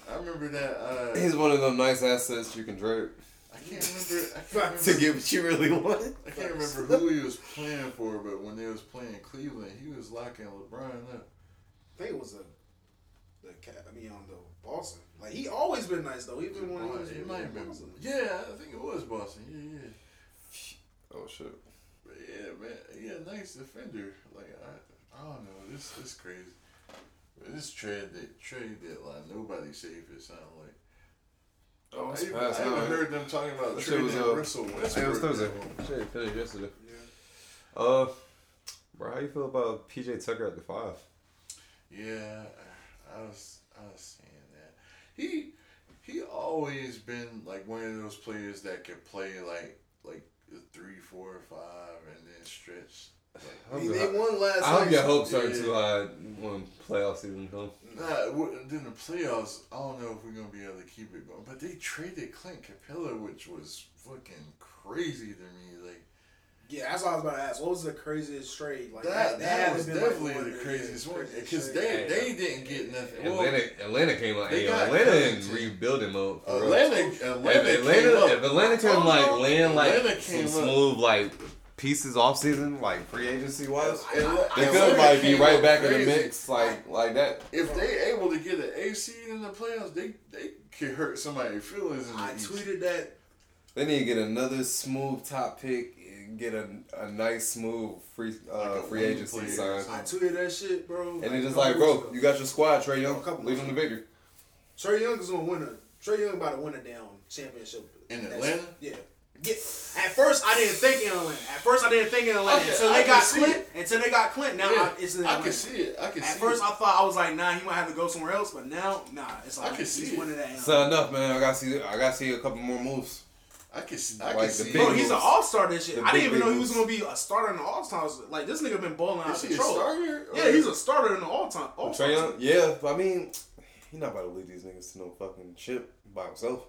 I remember that. Uh, He's one of them nice assets you can drape. I can't remember. I can't To remember, to get what you really want. I can't remember who he was playing for, but when they was playing Cleveland, he was locking LeBron up. I think it was a the cat. I mean, on the Boston. Like he always been nice though. Even when he was it with might have been. Boston. Yeah, I think it was Boston. Yeah, yeah. Oh shit. Yeah, man, yeah, nice defender. Like I, I don't know, this this crazy. But this trade that trade deadline, nobody's safe. It sounds like. Oh, I even, past I right? heard them talking about That shit trading was, uh, Russell Westbrook. it was Thursday. Shit, finished yesterday. Yeah. Uh, bro, how you feel about PJ Tucker at the five? Yeah, I was I was saying that he he always been like one of those players that could play like like the three, four, or five, and then stretch. (laughs) Like, I they won last I hope night. your hopes Yeah. aren't too high when playoff season comes. nah, then the playoffs. I don't know if we're gonna be able to keep it going. But they traded Clint Capela, which was fucking crazy to me. Like Yeah, that's what I was about to ask. What was the craziest trade? Like That, that, had to was been, like, definitely one the craziest one craziest because trade. they they didn't get nothing. Well, Atlanta, Atlanta came out. Hey, Atlanta in rebuilding mode. For real. Atlanta, If Atlanta, came Atlanta, up. if Atlanta can like land like Atlanta some came up. smooth like pieces off season, like free agency wise, They could like be right up back in the mix, like like that. If they able to get an A seed in the playoffs, they they could hurt somebody's feelings. In the I East. tweeted that. They need to get another smooth top pick and get a, a nice smooth free uh, Like free agency sign. I tweeted that shit, bro. And it's just no like, weeks bro, ago. you got your squad, Trae A Young. couple Leave them to victory. Trae Young is gonna win a. Trae Young about to win a damn championship In That's- Atlanta? Yeah. Yeah. At first, I didn't think in Atlanta. At first, I didn't think in Atlanta I can- until they can got Clint. it. Until they got Clint. Now Yeah, I, it's in I can see it. I can see it At see first, it. I thought I was like, nah, he might have to go somewhere else. But now, nah, it's like I can he's see it. winning that. in So Atlanta. enough, man. I gotta see. I gotta see a couple more moves. I can see. I Like can see. big Bro, he's an all star this year. I didn't even know he was gonna be a starter in the all stars. Like this nigga been balling out of he a control. starter? Yeah, he's a starter in the all time. All Trae Young, yeah. but I mean, he not about to lead these niggas to no fucking ship by himself.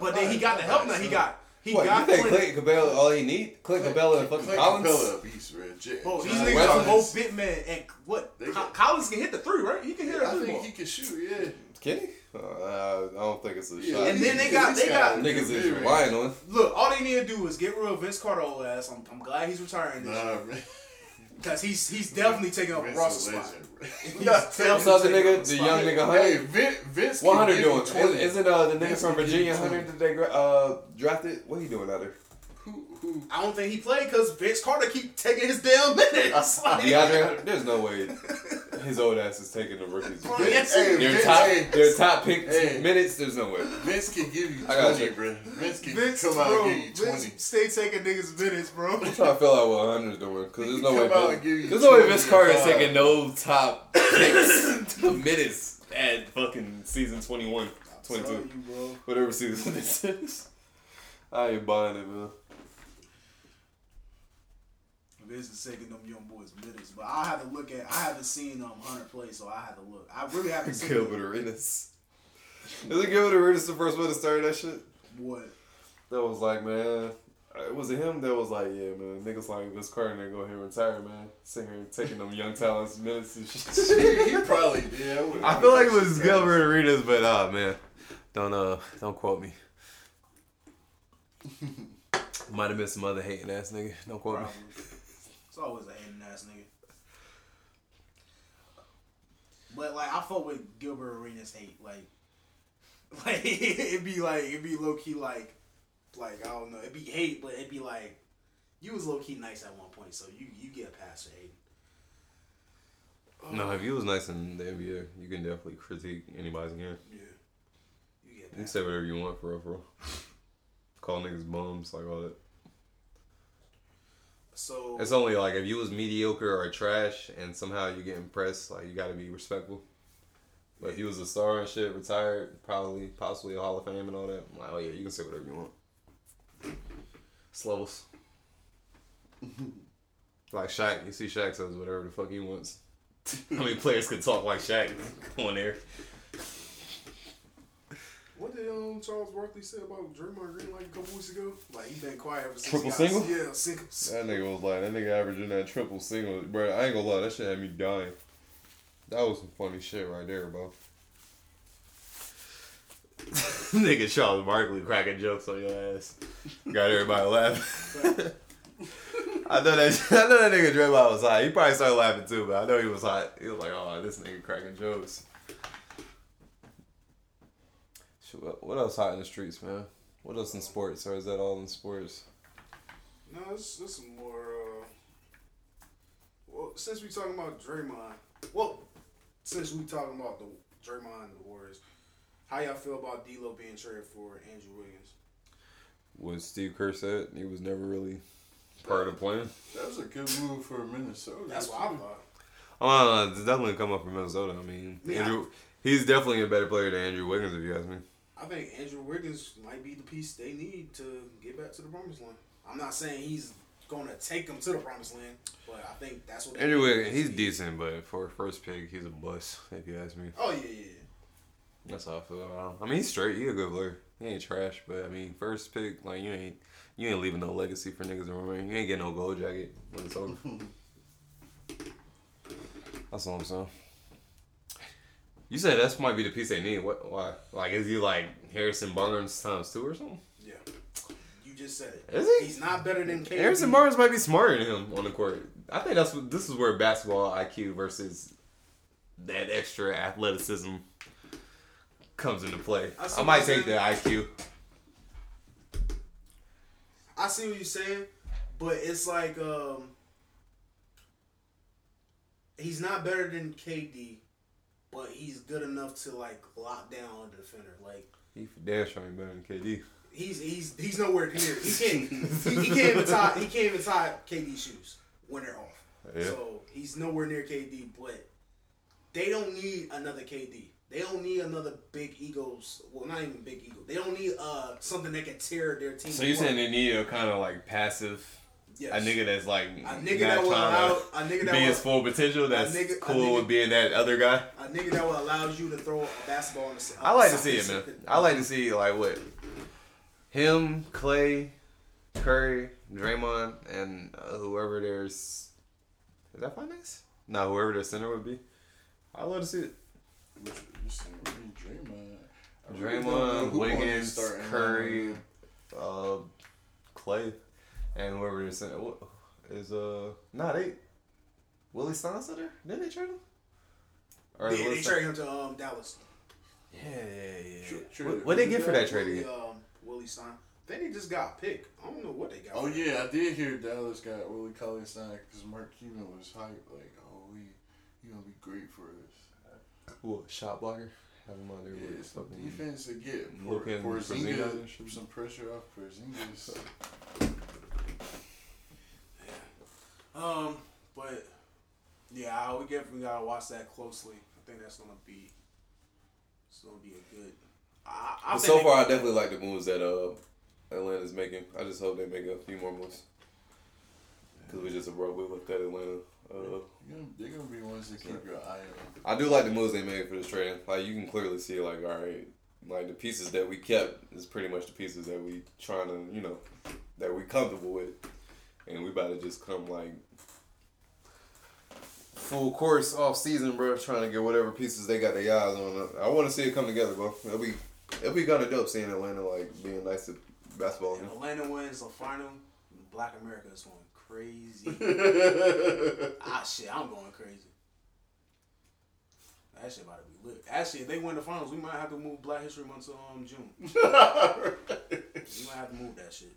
But then he got the help now. He got he what got you think Clint. Clint Capela all he need? Clint Capela and fucking Clint Collins. Capela, beast, man. J- Bro, these niggas are both bit man and what? Co- Collins can hit the three, right? He can hit a I three I think ball. he can shoot. Yeah. Can he? Uh, I don't think it's a Yeah, shot. And then they got- they got- Niggas good is mid-range. relying on. Look, all they need to do is get rid of Vince Carter old ass. I'm, I'm glad he's retiring this year Nah, man. because he's he's definitely taking up Vince Russell's spot. legend. (laughs) He's Nah, definitely What's the other taking nigga? up The spot. young nigga Hey, Hunter. Vince, Vince What can Hunter give you doing? 20. Is, isn't uh, the nigga Vince from can give you Virginia 20. Hunter that they gra- uh, drafted? What he doing out there? Who, who? I don't think he played because Vince Carter keep taking his damn (laughs) minutes. Like, (laughs) DeAndre There's no way his old ass is taking the rookies. Bro, Their yes, Hey, he- Vince, top, hey, their top pick Hey. minutes. There's no way. Vince can give you I got 20, you. bro. Vince can Vince, come out and give you 20. Vince stay taking niggas minutes, bro. I'm trying to feel out what Hunter's doing because there's no Come way. out Vince- and give you There's no way 20 Vince Carter is taking no top (coughs) picks minutes at fucking season 21, 22, Telling you, bro. whatever season (laughs) this is. I ain't buying it, man. Vince is taking them young boys minutes, but I have to look at. I haven't seen um Hunter play, so I have to look. I really haven't seen Gilbert Arenas. Isn't Gilbert Arenas the first one to start that shit? what. That was like, man. It Was him that was like, yeah, man, niggas like this Carter and go here and retire, man. Sitting here taking them young talents minutes and shit. (laughs) he, he probably did. I, I feel like it was Gilbert Arenas, but uh man, don't uh don't quote me. (laughs) Might have been some other hating ass nigga. Don't quote me. It's always a hating ass nigga. But like I fought with Gilbert Arenas hate. Like (laughs) like it'd be like it'd be low key like like I don't know, it'd be hate, but it'd be like you was low key nice at one point, so you you get a pass for hating. No, if you was nice in the NBA, you can definitely critique anybody's game. Yeah. You get You can say whatever you want for real, for real. (laughs) Call niggas bums, like all that. So It's only like if you was mediocre or trash and somehow you get impressed, like you gotta be respectful. But if you was a star and shit, retired, probably possibly a Hall of Fame and all that, I'm like, oh yeah, you can say whatever you want. It's levels. (laughs) like Shaq, you see Shaq says whatever the fuck he wants. (laughs) How many players could talk like Shaq (laughs) on there? What did um, Charles Barkley say about Draymond Green like a couple weeks ago? Like he been quiet ever since. Triple single? Yeah, singles. That nigga was like, that nigga averaging that triple single. Bro, I ain't gonna lie, that shit had me dying. That was some funny shit right there, bro. (laughs) Nigga Charles Barkley cracking jokes on your ass. Got everybody laughing. (laughs) I know that (laughs) I know that nigga Draymond was hot. He probably started laughing too, but I know he was hot. He was like, "Oh, this nigga cracking jokes." Shit, what- What else hot in the streets, man? What else in sports, or is that all in sports? No, it's, it's some more. Uh, well, since we talking about Draymond, well, since we talking about the Draymond and the Warriors, how y'all feel about D'Lo being traded for Andrew Wiggins? What Steve Kerr said, he was never really part of the plan. That was a good move for Minnesota. That's what I thought. Oh, no, it's definitely come up from Minnesota. I mean, Yeah. Andrew, he's definitely a better player than Andrew Wiggins, if you ask me. I think Andrew Wiggins might be the piece they need to get back to the promised land. I'm not saying he's going to take them to the promised land, but I think that's what Andrew. Wiggins, he's decent, but for a first pick, he's a bust, if you ask me. Oh yeah, yeah. That's how I feel. about him. I mean, he's straight. He a good player. He ain't trash, but I mean, first pick, like you ain't you ain't leaving no legacy for niggas to remember. You ain't getting no gold jacket when it's over. (laughs) That's all I'm saying. You said that's might be the piece they need. What? Why? Like, is he like Harrison Barnes times two or something? Yeah. You just said it. Is he? He's not better than KD. Harrison Barnes might be smarter than him on the court. I think that's what this is where basketball IQ versus that extra athleticism comes into play. I I might take the IQ. I see what you're saying, but it's like um, he's not better than KD, but he's good enough to like lock down a defender. Like He for damn sure ain't better than KD. he's he's he's nowhere near. He can't he, he can't even tie he can't even tie KD's shoes when they're off. Yeah. So he's nowhere near KD, but they don't need another KD. They don't need another big egos. Well, not even big ego. They don't need uh something that can tear their team. So you apart. saying they need a kind of like passive, Yes. a nigga that's like A not nigga that will trying allow to a nigga that be will, his full potential. That's nigga- cool nigga- with being that other guy. a nigga that will allow you to throw a basketball in the. i like to uh, see it, man. I like to see like what him, Clay, Curry, Draymond, and uh, whoever there's is that finance? No, whoever their center would be. I love to see it. Which, you saying really Draymond? I really Draymond, who gonna be Wiggins, Curry, uh, Clay, and whoever their center what, is. Uh, nah, they Willie Stein center. Didn't they trade him? Or is Yeah, they Stein- traded him to um, Dallas. Yeah, yeah, yeah. Tra- What, traded- what they get for that trade Willie, again? um, Willie Stein. Then he just got picked. I don't know what they got. Oh for him. yeah, I did hear Dallas got Willie Cauley-Stein because Mark Cuban was hyped like, oh, he he gonna be great for us. What shot blocker? Have him on there Yeah, with some defense to get for, looking for for Porzingis and some pressure off Porzingis. (laughs) Um, but yeah, I- we definitely gotta watch that closely. I think that's gonna be, it's gonna be a good. I, I But so far, I definitely like the moves that uh Atlanta's making. I just hope they make a few more moves. Because we just abruptly looked at Atlanta. Uh, You're gonna, they're gonna be the ones that keep your eye on. I do like the moves they made for this trading. Like you can clearly see, like all right, like the pieces that we kept is pretty much the pieces that we trying to, you know, that we comfortable with, and we about to just come like full course off season, bro. Trying to get whatever pieces they got their eyes on. I want to see it come together, bro. It'll be it'll be kind of dope seeing Atlanta like being nice to basketball. If Atlanta wins the final, Black America is going crazy. (laughs) ah, shit, I'm going crazy. That shit about to be lit. Actually, if they win the finals, we might have to move Black History Month to um June. (laughs) We might have to move that shit.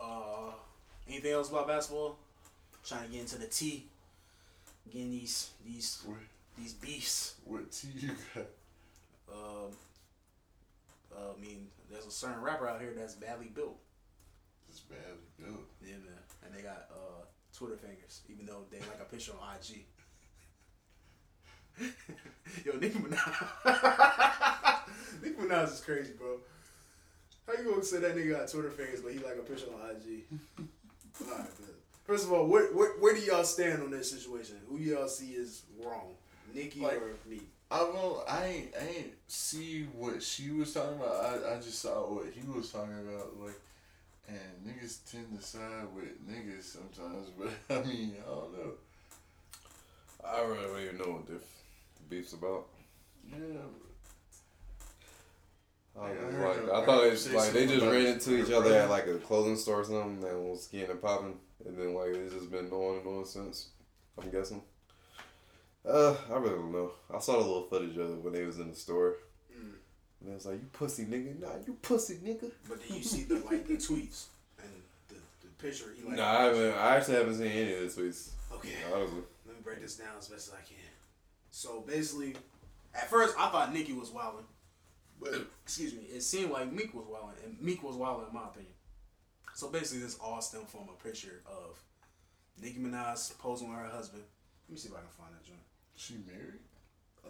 Uh, anything else about basketball? Trying to get into the T. Getting these these What, these beefs. what T you got? Um, uh, I mean, there's a certain rapper out here that's badly built. It's badly built. Yeah, man. And they got uh, Twitter fingers, even though they like a picture on IG. (laughs) Yo, Nicki Minaj. (laughs) Nicki Minaj is crazy, bro. How you gonna say that nigga got Twitter fingers, but he like a picture on IG? (laughs) Alright, man. First of all, where, where, where do y'all stand on this situation? Who y'all see is wrong? Nikki Like- or me? I don't. I ain't. I ain't see what she was talking about. I, I just saw what he was talking about. Like, and niggas tend to side with niggas sometimes. (laughs) But I mean, I don't know. I really don't even know what the, the beef's about. Yeah. I, Like, I was like, I thought it's say like they just ran into each other at like a clothing store or something and was getting it popping, and then like it's just been on and on since. I'm guessing. Uh, I really don't know. I saw the little footage of it when they was in the store, Mm. and it was like, "You pussy nigga, nah, you pussy nigga." But then you see the like the tweets and the, the picture. He like, Nah, I haven't. I actually haven't seen any of the tweets. Okay, Honestly, let me break this down as best as I can. So basically, at first I thought Nicki was wilding, but excuse me, it seemed like Meek was wilding, and Meek was wilding in my opinion. So basically, this all stemmed from a picture of Nicki Minaj posing with her husband. Let me see if I can find that joint. She married.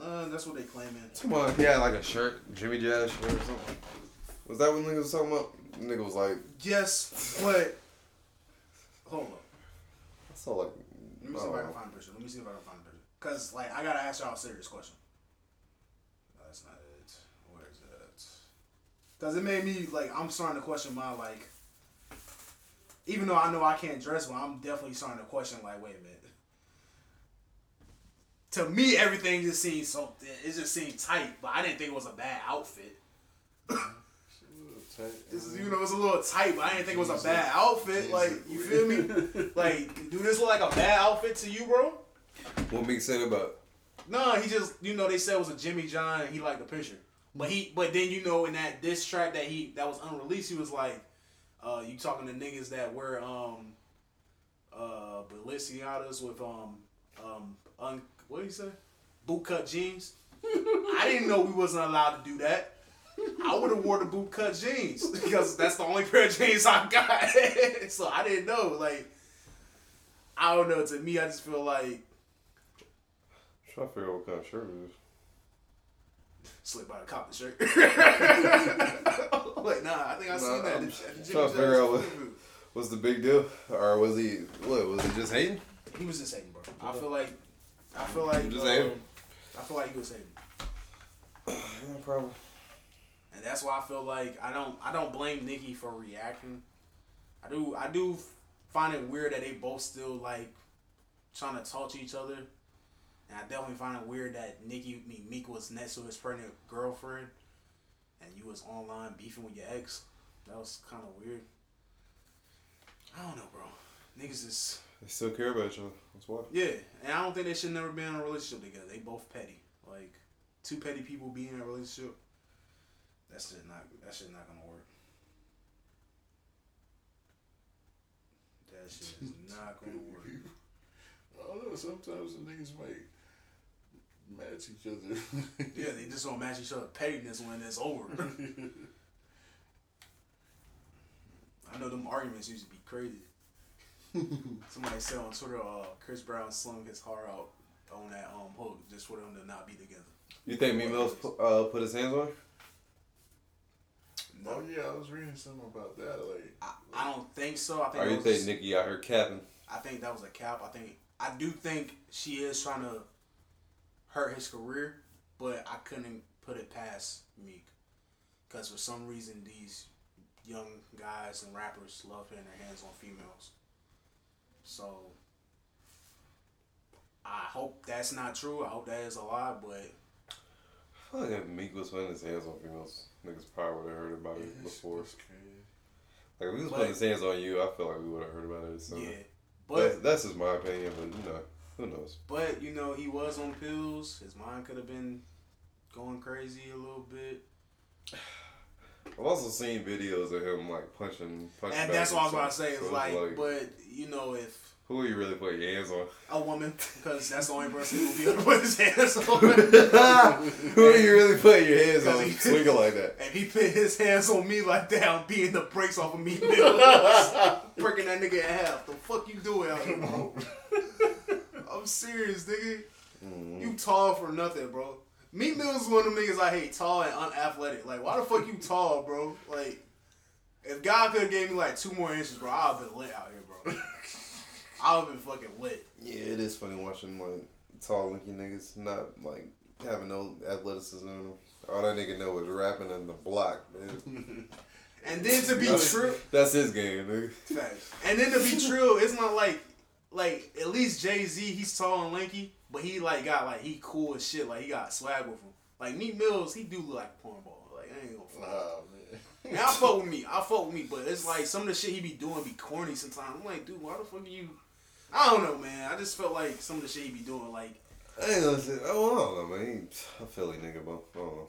Uh, that's what they claiming. come on. He had like a shirt, Jimmy Jazz shirt or something. Was that what nigga was talking about? Nigga was like, Yes, but hold up. I saw like. Let me see if I can find a picture. Let me see if I can find a picture. Cause like I gotta ask y'all a serious question. Uh, Cause it made me like I'm starting to question my like. Even though I know I can't dress well, I'm definitely starting to question like, wait a minute. To me, everything just seemed so. It just seemed tight, but I didn't think it was a bad outfit. This is, you know, it's a little tight, but I didn't think it was a bad outfit. Like, you feel me? (laughs) Like, do this look like a bad outfit to you, bro? What Meek said about? No, he just, you know, they said it was a Jimmy John. and He liked the picture, but he, but then you know, in that diss track that he that was unreleased, he was like, uh, "You talking to niggas that wear um, uh, Balenciagas with um, um, un, what do you say, boot cut jeans." I didn't know we wasn't allowed to do that. I would have wore the boot cut jeans (laughs) because that's the only pair of jeans I got. (laughs) so I didn't know. Like, I don't know. To me, I just feel like I'm trying to figure out what kind of shirt it is. Slip by the cop the shirt. (laughs) like, nah, I think I seen Nah, that. I'm at the- at trying to figure out what-. What's the big deal? Or was he what? Was he just hating? He was just hating, bro. I feel like, I feel like, um, hating? I feel like he was hating, no problem. and that's why I feel like I don't, I don't blame Nicki for reacting. I do, I do find it weird that they both still like trying to talk to each other, and I definitely find it weird that Nicki, I mean, Meek was next to his pregnant girlfriend, and you was online beefing with your ex. That was kind of weird. I don't know, bro. Niggas is They still care about each other. That's why. Yeah, and I don't think they should never be in a relationship together. They both petty. Like two petty people being in a relationship. That's just not. That shit not gonna work. That shit is (laughs) not gonna work. I don't know. Sometimes the niggas might match each other. (laughs) Yeah, they just don't match each other pettiness when it's over. (laughs) I know them arguments used to be crazy. (laughs) Somebody said on Twitter, uh, Chris Brown slung his heart out on that um hook just for them to not be together. You think Meek Mill's pu- uh, put his hands on? her? oh yeah, I was reading something about that. Like, I, I don't think so. I think Or it you was think just- Nicki out here capping? I think that was a cap. I think I do think she is trying to hurt his career, but I couldn't put it past Meek because for some reason these young guys and rappers love putting their hands on females. So I hope that's not true. I hope that is a lie, but I feel like if Meek was putting his hands on females, niggas probably would have heard about it before. Like if he was But- putting his hands on you, I feel like we would have heard about it. So yeah. that's, But that's just my opinion, but you know, who knows? but you know he was on pills. His mind could have been going crazy a little bit. I've also seen videos of him like punching, punching. And that's what I was about to say. Is So like, but you know, if who are you really putting your hands on? a woman, because that's the only person who will be able to put his hands on. (laughs) who are you really putting your hands on he- (laughs) swinging like that? and he put his hands on me like that, I'm beating the brakes off of me, (laughs) breaking that nigga in half. The fuck you doing out here, serious, nigga. Mm. You tall for nothing, bro. Meek Mills is one of the niggas I hate, tall and unathletic. Like, why the fuck you tall, bro? Like, if God could have gave me like two more inches, bro, I'd have been lit out here, bro. (laughs) I'd have been fucking lit. Yeah, it is funny watching like tall, lanky niggas not like having no athleticism in them. All that nigga know is rapping in the block, man. (laughs) And then to be That's- true, That's his game, nigga. And then to be true, it's not like like at least Jay Z, he's tall and lanky, but he like got like he cool as shit. Like he got swag with him. Like Meek Mills, he do look like a cornball. Like I ain't gonna fuck. Nah, man. And I fuck with me. I fuck with me, but it's like some of the shit he be doing be corny sometimes. I'm like, dude, why the fuck are you? I don't know, man. I just felt like some of the shit he be doing, like, I ain't gonna say. Oh, I don't know, man. He, a Philly nigga, bro. I don't know.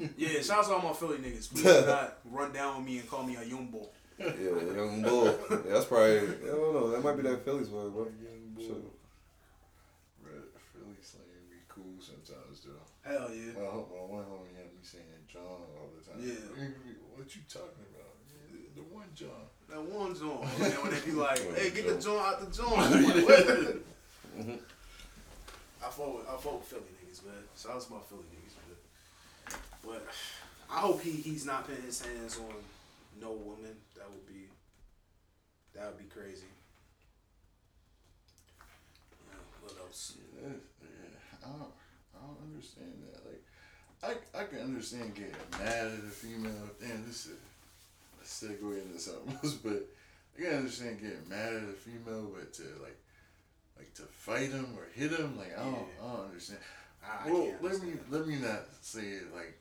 Oh. yeah. Shout out to all my Philly niggas. Please (laughs) do not run down with me and call me a young boy. Yeah, young bull. Yeah, that's probably. I don't know. That might be that Philly's way, bro. Young Shit. bull. Red Philly slang be cool sometimes, though. Hell yeah. My, my one homie had me saying John all the time. Yeah. What you talking about? The one John. That one joint. And when they be like, One (laughs) hey, get the joint. joint out the joint. I'm? (laughs) I fuck with I fuck with Philly niggas, man. Shout out to my Philly niggas, man. But I hope he he's not putting his hands on no woman. That would be that would be crazy. What else? Yeah. I don't, I don't understand that. Like, I I can understand getting mad at a female. Damn, this is a segue into something (laughs) else, but I can understand getting mad at a female, but to like like to fight him or hit him, like I don't Yeah. I don't understand. I, well, let me let me not say it like.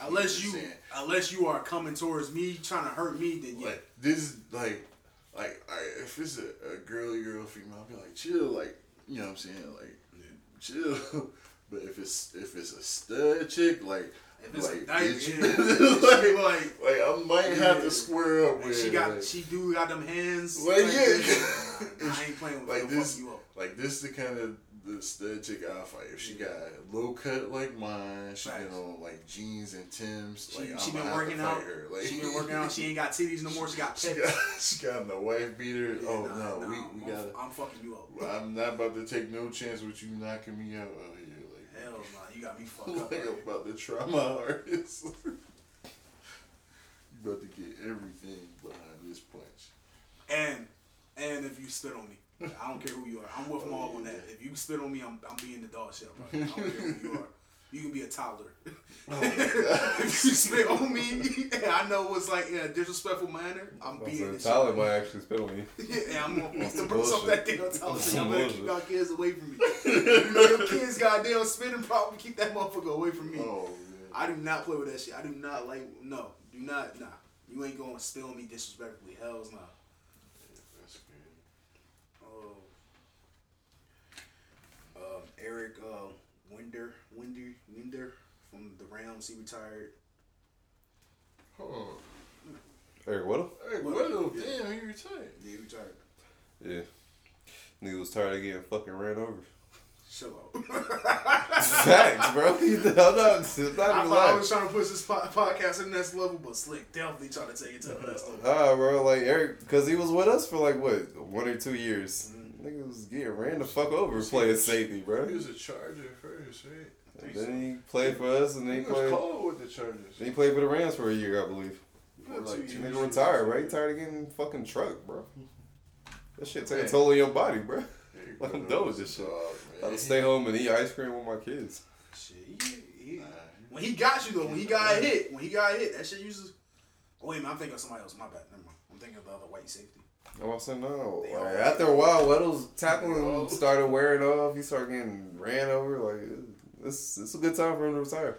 Unless you, unless you are coming towards me trying to hurt me, then yeah. Like this, is like, like I, if it's a, a girly girl female, I'll be like, chill, like, you know what I'm saying, like, chill. (laughs) but if it's if it's a stud chick, like, If it's like, yeah. like, (laughs) Like- like I might have Yeah. to square up And with. she got, like, she do got them hands. Like, type yeah. (laughs) I ain't playing with like like this, Fuck you up. like this, is the kind of the chick I'll fight. If she got low cut like mine, she Facts. been on like jeans and Tims. She, like, she been working out. Her. Like, she been working out. She ain't got titties no more. She got (laughs) She got, she got the wife beater. Yeah, oh nah, no, nah, we, we gotta. I'm fucking you up. I'm not about to take no chance with you knocking me out oh, out here. Like, Hell nah, you got me fucked up. (laughs) like I'm about to try my hardest. (laughs) you about to get everything behind this punch. And and if you spit on me, I don't care who you are. I'm with Oh, on yeah. that. If you spit on me, I'm I'm being the dog shit. Bro. I don't care who you are. You can be a toddler. (laughs) Oh (laughs) if you spit on me, and I know what's like in a disrespectful manner, I'm being said, the Tyler shit. might actually spit on me. (laughs) Yeah, I'm gonna some that bullshit. thing on top. That's Say, some I'm gonna keep our kids away from me. you know your kids goddamn spinning problem. Keep that motherfucker away from me. Oh. I do not play with that shit. I do not like. No, do not. Nah, you ain't gonna spill on me disrespectfully. Hell's nah. That's good. Oh. Um, Eric uh, Winder, Winder, Winder from the Rams. He retired. Oh. Eric Weddle? Hey, Well, what the yeah. damn? He retired. Yeah, he retired. Yeah. Nigga was tired of getting fucking ran over. Chill out. (laughs) Facts, bro. (laughs) I'm not, I'm not I even thought I was trying to push this po- podcast to the next level, but Slikk definitely trying to take it to the next level. Ah, bro, like Eric, because he was with us for like what, one or two years. Mm-hmm. Nigga was getting ran the fuck over playing safety, bro. He was a Charger first, right? I And then he played for us, and then He he was played. cold with the Chargers. Then he played for the Rams for a year, I believe. For like two Nigga years. retired, right? Tired of getting fucking truck, bro. That shit take a toll on your body, bro. Hey, (laughs) Like, I'm done with this shit. I'll man. stay home and eat ice cream with my kids. Shit, he, he, Nah, when he got you though, when he got hit, when he got hit, that shit uses. Oh wait, a minute, I'm thinking of somebody else. My bad. Never mind. I'm thinking of the other white safety. Oh, I said no. Like, after a while, Weddle's tackling started wearing off. He started getting ran over. Like this, it's a good time for him to retire.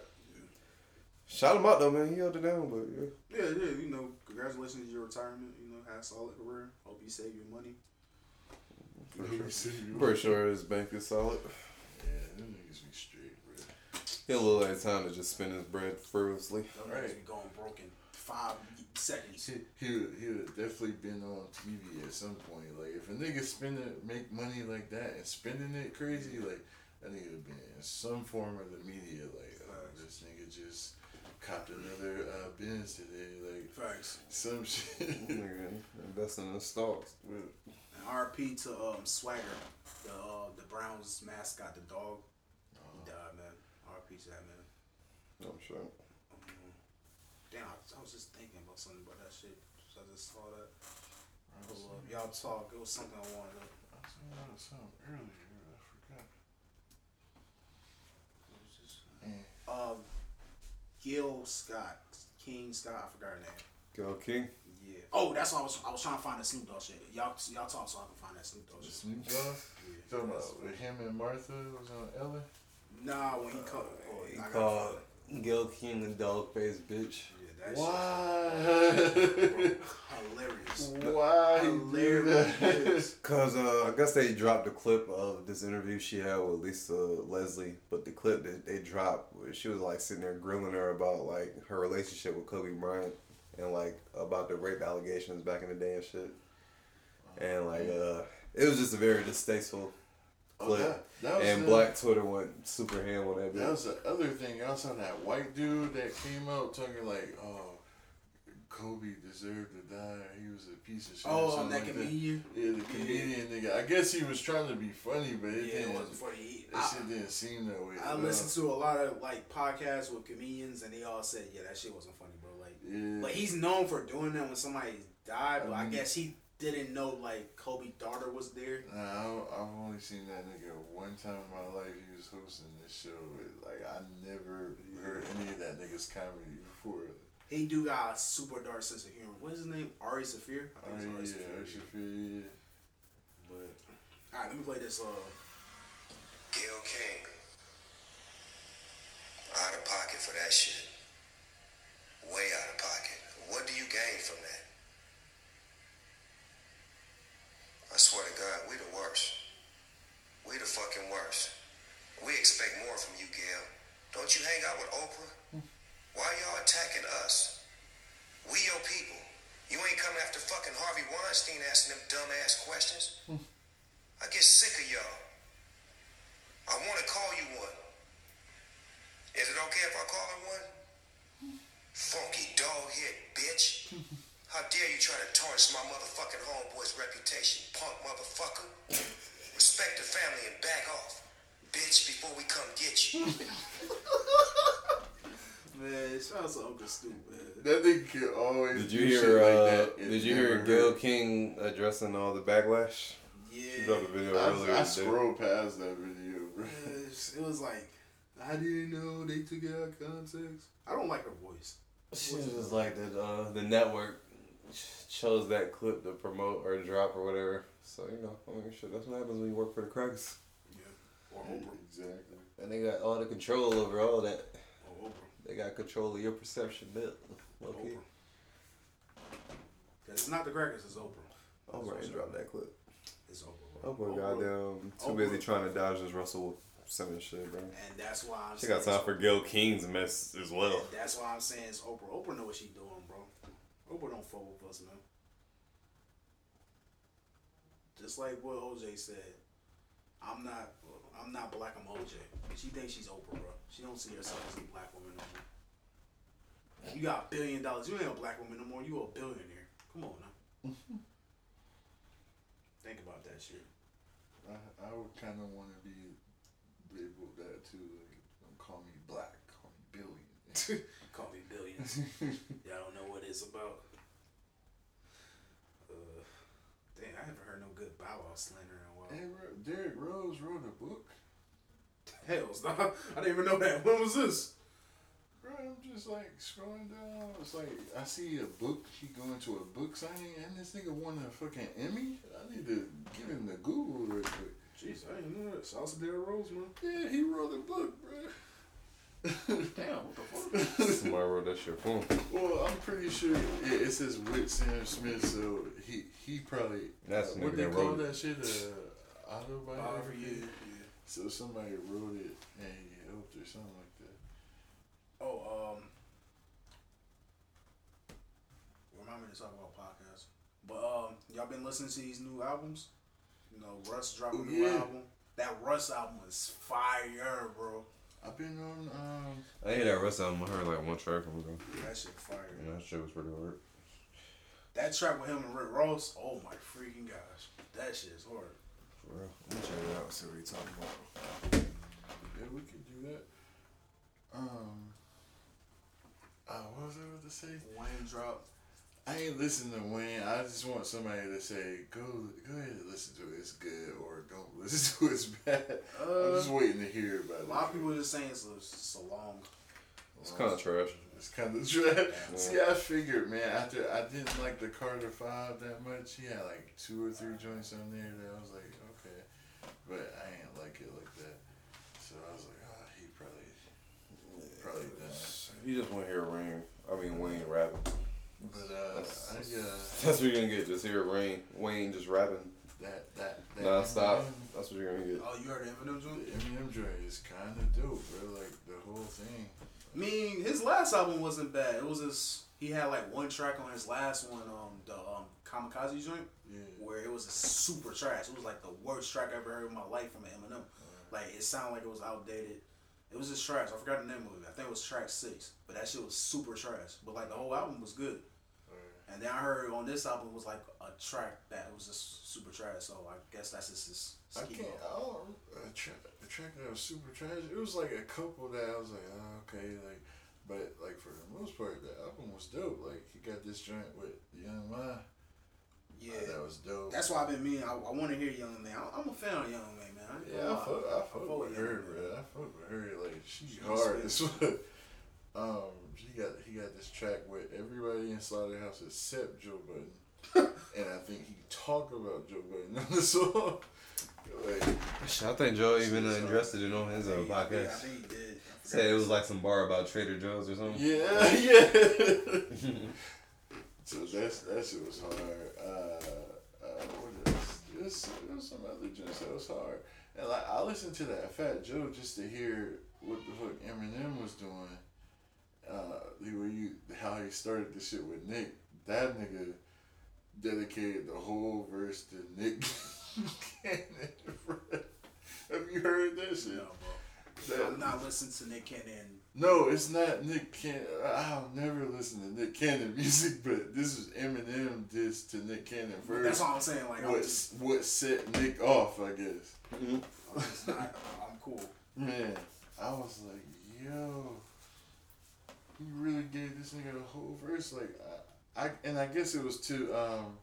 Shout him out though, man. He held it down, but yeah. Yeah, yeah. You know, congratulations to your retirement. You know, had a solid career. Hope you (laughs) save your money. I'm pretty sure his bank is solid. Yeah, them niggas be straight, bro. He had a little at time to just spend his bread frivolously. Those Right. niggas be going broken five seconds. He, he, would, he would have definitely been on TV at some point. Like, if a nigga spending, make money like that and spending it crazy, like, that nigga would been in some form of the media. Like, oh, this nigga just copped another uh, Benz today. Like, Facts. some (laughs) shit. Nigga, investing in stocks. And RP to um Swagger, the uh, the Browns mascot, the dog. He died, man. RP to that man. I'm sure. Um, damn, I, I was just thinking about something about that shit. So I just saw that. Hold up. Y'all talk. It was something I wanted. To, I was thinking about something earlier. I forgot. it was just, Man. Um, Gil Scott, King Scott. I forgot her name. Gil King. Yeah. Oh, that's why I was. I was trying to find that Snoop Dogg shit. Y'all, y'all talk so I can find that Snoop Dogg shit. Snoop Dogg? Yeah. Talking about with him and Martha was on Ellen? Nah, when he called. Oh, He called. Gil King a dog face bitch. Yeah, that Why? (laughs) Hilarious. Why he do that? Hilarious. (laughs) Cause uh, I guess they dropped a clip of this interview she had with Lisa Leslie, but the clip that they dropped, she was like sitting there grilling her about like her relationship with Kobe Bryant and like about the rape allegations back in the day and shit. And like uh, it was just a very distasteful Oh, that, that and the, Black Twitter went super ham on that That was the other thing. I saw that white dude that came out talking like, "Oh, Kobe deserved to die. He was a piece of shit." or Oh, something that like comedian. Yeah, the comedian nigga. I guess he was trying to be funny, but it Yeah, didn't. wasn't funny. That I, shit didn't seem that way. I listened to a lot of like podcasts with comedians, and they all said, "Yeah, that shit wasn't funny, bro." Like, Yeah. but he's known for doing that when somebody died. But I, I guess he didn't know like Kobe daughter was there. Nah, I, I've only seen that nigga one time in my life. He was hosting this show. Like I never heard any of that nigga's comedy before. He do got a super dark sense of humor. What is his name? Ari Shaffir. I I think mean, it's yeah, Ari I Shaffir. should feel yeah. But all right, let me play this. Uh, Gayle King. Out of pocket for that shit. Way out of pocket. What do you gain from that? I swear to God, we the worst. We the fucking worst. We expect more from you, Gayle. Don't you hang out with Oprah? Why y'all attacking us? We your people. You ain't coming after fucking Harvey Weinstein asking them dumbass questions. I get sick of y'all. I want to call you one. Is it okay if I call her one? Funky dog head bitch. How dare you try to tarnish my motherfucking homeboy's reputation, punk motherfucker? Respect the family and back off, bitch, before we come get you. (laughs) man, shout out to Uncle Stu, man. That nigga can always. Did do you shit hear? like uh, that and did you hear hurt. Gayle King addressing all the backlash? She Yeah, dropped a video earlier I, I today. scrolled past that video, bro. it was like I didn't know they took it out of context. I don't like her voice. She was just like that. Uh, the network ch- chose that clip to promote or drop or whatever. So you know, I mean, shit. That's what happens when you work for the crackers. Yeah, or Oprah. Exactly. And they got all the control over all that. Or Oprah. They got control of your perception, Bill. Okay. Oprah. 'Cause it's not the crackers, it's Oprah. Oprah ain't dropped that clip. It's Oprah. bro. Oprah, goddamn, too busy trying to dodge this Russell Simmons shit, bro. And that's why I'm She saying got time for Gil King's mess as well. That's why I'm saying it's Oprah. Oprah know what she doing, bro. Oprah don't fuck with us, man. Just like what OJ said. I'm not I'm not black, I'm OJ. She thinks she's Oprah, bro. She don't see herself as a black woman no more. You got a billion dollars. You ain't a black woman no more. You a billionaire. Come on now. (laughs) Think about that shit. I, I would kind of want to be labeled that too. Like, don't call me black, call me billion. (laughs) Call me billions. (laughs) Y'all don't know what it's about. Uh, dang, I haven't heard no good Bow Wow slander in a while. hey, Derrick Rose wrote a book. Hell, (laughs) stop. I didn't even know that. When was this? Bro, I'm just like scrolling down. It's like I see a book. She going to a book signing, and this nigga won a fucking Emmy. I need to get him the Google real quick. Jeez, I didn't know that. To Derrick Rose, man. Yeah, he wrote a book, bro. (laughs) Damn, what the fuck? Somebody wrote that shit for him. Well, I'm pretty sure yeah, it says with Sam Smith, so he he probably That's the what nigga they that call wrote it. that shit uh, autobiography. yeah, yeah. So somebody wrote it and he helped or something like that. Oh, um, remind me to talk about podcasts. But um, y'all been listening to these new albums? You know, Russ dropped a new yeah. album. That Russ album is fire, bro. I've been on um I hear that Russ album. I heard like one track from him. That shit fire. And that shit was pretty hard. That track with him and Rick Ross, oh my freaking gosh, that shit is hard. For real. I'm check it out. See what he talking about. yeah we could do that. Um uh, what was I about to say? Wayne dropped. I ain't listening to Wayne. I just want somebody to say, go go ahead and listen to it. It's good, or don't (laughs) listen to it. It's bad. I'm Uh, just waiting to hear about a lot of people are just saying it's a, it's a long. It's kind of trash. It's kind of trash. See, I figured, man, after I didn't like the Carter Five that much. He had like two or three joints on there that I was like, okay, but I ain't like it like that. So I was like, ah, he probably, probably done. You just want to hear Rain. I mean Wayne rapping. But uh, That's- I uh, (laughs) That's what you're gonna get. Just hear Rain. Wayne just rapping that that that non-stop. That's what you're gonna get. Oh, you heard Eminem joint? Eminem joint is kind of dope, bro. Like the whole thing. I mean, his last album wasn't bad. It was just He had like one track on his last one, um, the um, Kamikaze joint, Yeah. where it was super trash. It was like the worst track I ever heard in my life from Eminem. Like it sounded like it was outdated. It was just trash. I forgot the name of it. I think it was track six, but that shit was super trash. But like the whole album was good. And then I heard on this album was like a track that was just super trash. So I guess that's just his. I can't. I don't. A, tra- a track that was super trash. It was like a couple that I was like, oh, okay, like, but like for the most part, the album was dope. Like he got this joint with Young M.A. Yeah. That was dope. That's why I've been meaning. I, I want to hear Young Man. I, I'm a fan of Young Man, man. I Yeah, I fuck, I fuck with her, bro. I fuck with her. Like she She's hard as fuck. Um, he got he got this track where everybody in Slaughterhouse except Joe Budden, (laughs) and I think he talk about Joe Budden on the song. Like, I think Joe even Shit, addressed it on his uh, Yeah, I think- podcast. think he did. I Said it was like some bar about Trader Joe's or something. yeah, (laughs) (laughs) yeah. so that's that shit was hard. Uh, uh, what else? It was, some other joints that was hard. And like I listened to that Fat Joe just to hear what the fuck Eminem was doing. Uh, the way you how he started the shit with Nick. That nigga dedicated the whole verse to Nick Cannon. (laughs) bro. Have you heard that shit? No, bro. That- I'm not listening to Nick Cannon. no, it's not Nick Cannon. I'll never listen to Nick Cannon (laughs) music, but this is Eminem diss to Nick Cannon first. That's all I'm saying. Like, I'm what just, what set Nick off, I guess. I'm just not. I'm cool. Man, I was like, yo, he really gave this nigga a whole verse. Like, I, I and I guess it was to um,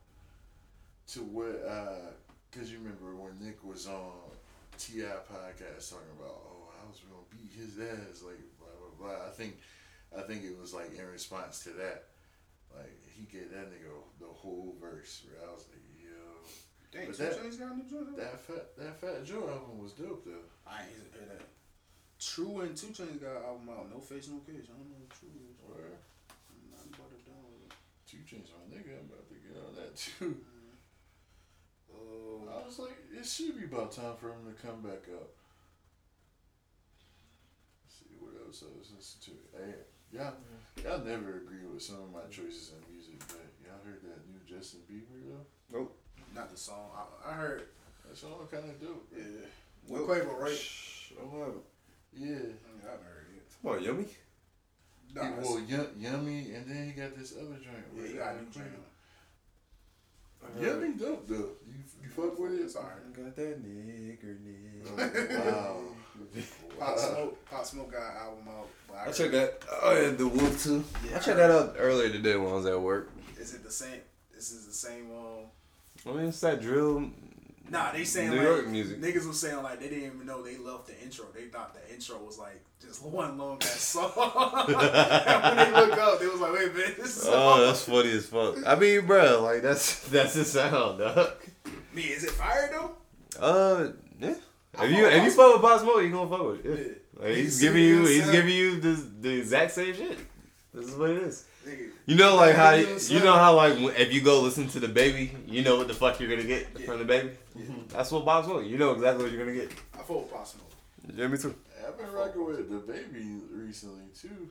to what uh, cause you remember when Nick was on Ti podcast talking about, oh, I was gonna beat his ass, like blah blah blah. I think, I think it was like in response to that, like he gave that nigga the whole verse. Where I was like, yo, Dang, But that- Chainz got a new joint. that fat that Fat Joe album was dope though. I ain't hear that. True and Two Chainz got an album out. No face, no case. I don't know what True is. Where I'm not about to download it. Two Chainz my nigga, I'm about to get on that too. Mm-hmm. Oh, I was like, it should be about time for him to come back up. Let's see what else I was listening to. Hey, y'all, mm-hmm. y'all never agree with some of my choices in music, but y'all heard that new Justin Bieber though? Nope, not the song. I, I heard. That song kind of dope. Yeah. With Quavo, right? Shh, I don't have it. Yeah. I, mean, I haven't heard it. Come on, yummy. Nah, He- well, yum, yummy, and then he got this other joint. yeah, with, you got a new joint. Yummy dope though. You you fuck with it? It's alright. Got that nigger nigga. Wow. Pop Smoke, Pop Smoke got an album out. but I heard- checked that. Oh, yeah, the Wolf too. Yeah, I checked that out earlier today when I was at work. Is it the same? This is the same. Um, I mean, it's that drill. Nah, they saying New like York music. niggas was saying like they didn't even know they loved the intro. They thought the intro was like just one long ass (laughs) song. (laughs) and when they look up, they was like, wait a minute, this is. Oh, that's funny as fuck. I mean, bro, like that's (laughs) that's the sound, dog. Me, is it fire though? Uh, yeah. I If you if you fuck with Pop Smoke, you gonna fuck with it. Yeah. Like, he's He's giving you he's giving you the the exact same shit. This is what it is. You know, like how you, know how like if you go listen to the baby, you know what the fuck you're gonna get Yeah. from the baby. That's what Pop Smoke. You know exactly what you're gonna get. I fuck with Pop Smoke. Yeah, me too. I've been rocking with the baby recently too.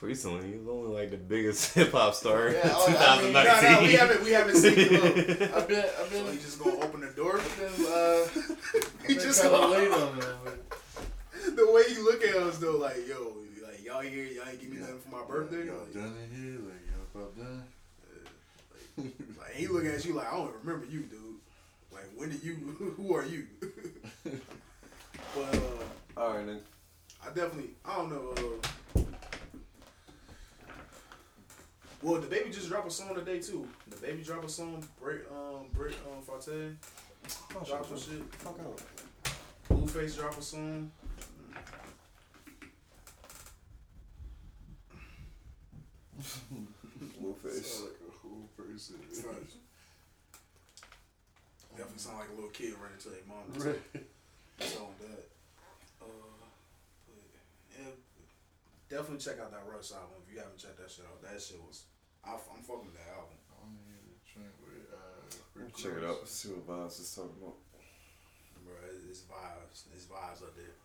Recently, he was only like the biggest (laughs) hip hop star in Yeah, I mean, 2019. Nah, nah, we haven't we haven't seen him. Look. (laughs) I've been I've So been he just gonna (laughs) open the door. I've been uh He just kinda gonna late on that. The way you look at us though, like yo, like y'all here, y'all ain't give me nothing for my birthday. Y'all Like, done in here? Like y'all about done? like, he looking at you like I don't remember you, dude. Like when did you? (laughs) Who are you? (laughs) but uh, All right, nigga. I definitely I don't know. Uh, well, the baby just dropped a song today too. The baby dropped a song. Break um break um Forte dropped some shit. Fuck out. Blueface dropped a song. Blueface. Sound like a whole person. Definitely sound like a little kid running to their mom. Right. So that. Uh, but, yeah, definitely check out that Rush album if you haven't checked that shit out. That shit was. I, I'm fucking with that album. I'm here to train with uh Check it Ross. out. See what Vibes is talking about. Bro, it's vibes. It's vibes up there.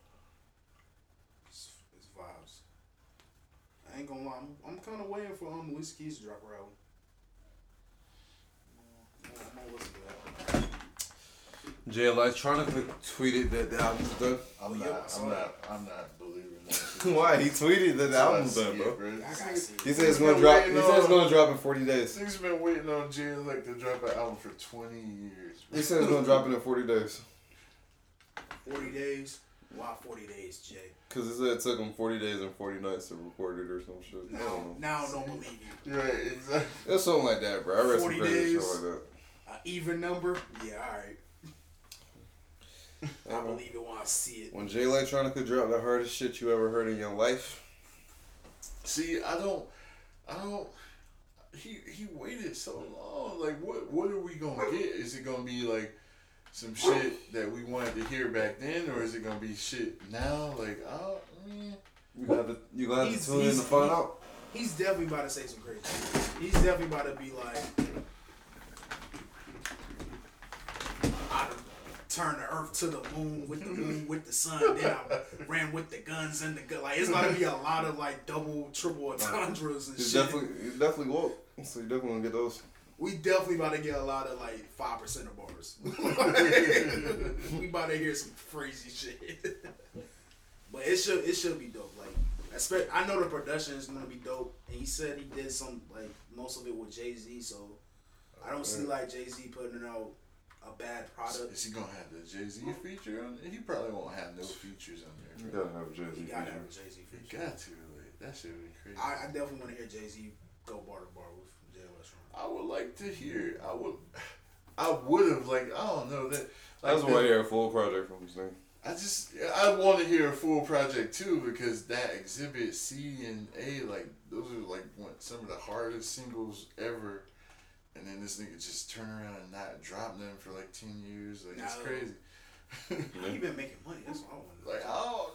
It's, it's vibes. I ain't gonna lie. I'm, I'm kind of waiting for um Alicia Keys to drop her album. I'm gonna- I'm gonna listen to that. Jay Electronica tweeted that the album's done. Oh, I'm not. saw I'm not. I'm not believing that. (laughs) Why? He tweeted that the Until album's see done, it, bro. I gotta see it. He said it's gonna drop. He said it's gonna drop in 40 days. He's been waiting on Jay Elect to drop an album for 20 years. He said it's gonna drop in 40 days. 40 days. Why 40 days, Jay? Cause it said it took him forty days and forty nights to record it or some shit. I Now, don't now I don't believe you. Right, exactly. It's something like that, bro. I read some 40 crazy shit days. like that. An even number? Yeah, alright. I believe it when I see it. When Jay Electronica dropped the hardest shit you ever heard in your life, See, I don't, I don't. He he waited so long. Like, what what are we gonna get? Is it gonna be like some shit that we wanted to hear back then, or is it gonna be shit now? Like, I mean, you got to you have to tune in to find out. He's definitely about to say some crazy shit. He's definitely about to be like, I done turned the earth to the moon with the moon with the sun. Then I ran with the guns and the gun. Like it's about to be a lot of like double, triple entendres and He's shit. definitely he's definitely woke, so you definitely gonna get those. we definitely about to get a lot of like five percent of bars. (laughs) we about to hear some crazy shit. but it should it should be dope. Like expect I know the production is gonna be dope. And he said he did some like most of it with Jay Z, so I don't see like Jay Z putting it out a bad product. is he gonna have the Jay Z hmm. feature on? it? He probably won't have no features on You there. gotta have Jay Z. He gotta have a Jay Z feature. He feature. got to. Like, that shit would be crazy. I, I definitely want to hear Jay Z go bar to bar with Jay Electronica. I would like to hear. I would. I would have like I don't know that. I Like just want to the- hear a full project from this thing. I just I want to hear a full project too because that exhibit C and A like those are like one, some of the hardest singles ever, and then this nigga just turn around and not drop them for like ten years like it's crazy. (laughs) How you been making money? That's what I want. like oh,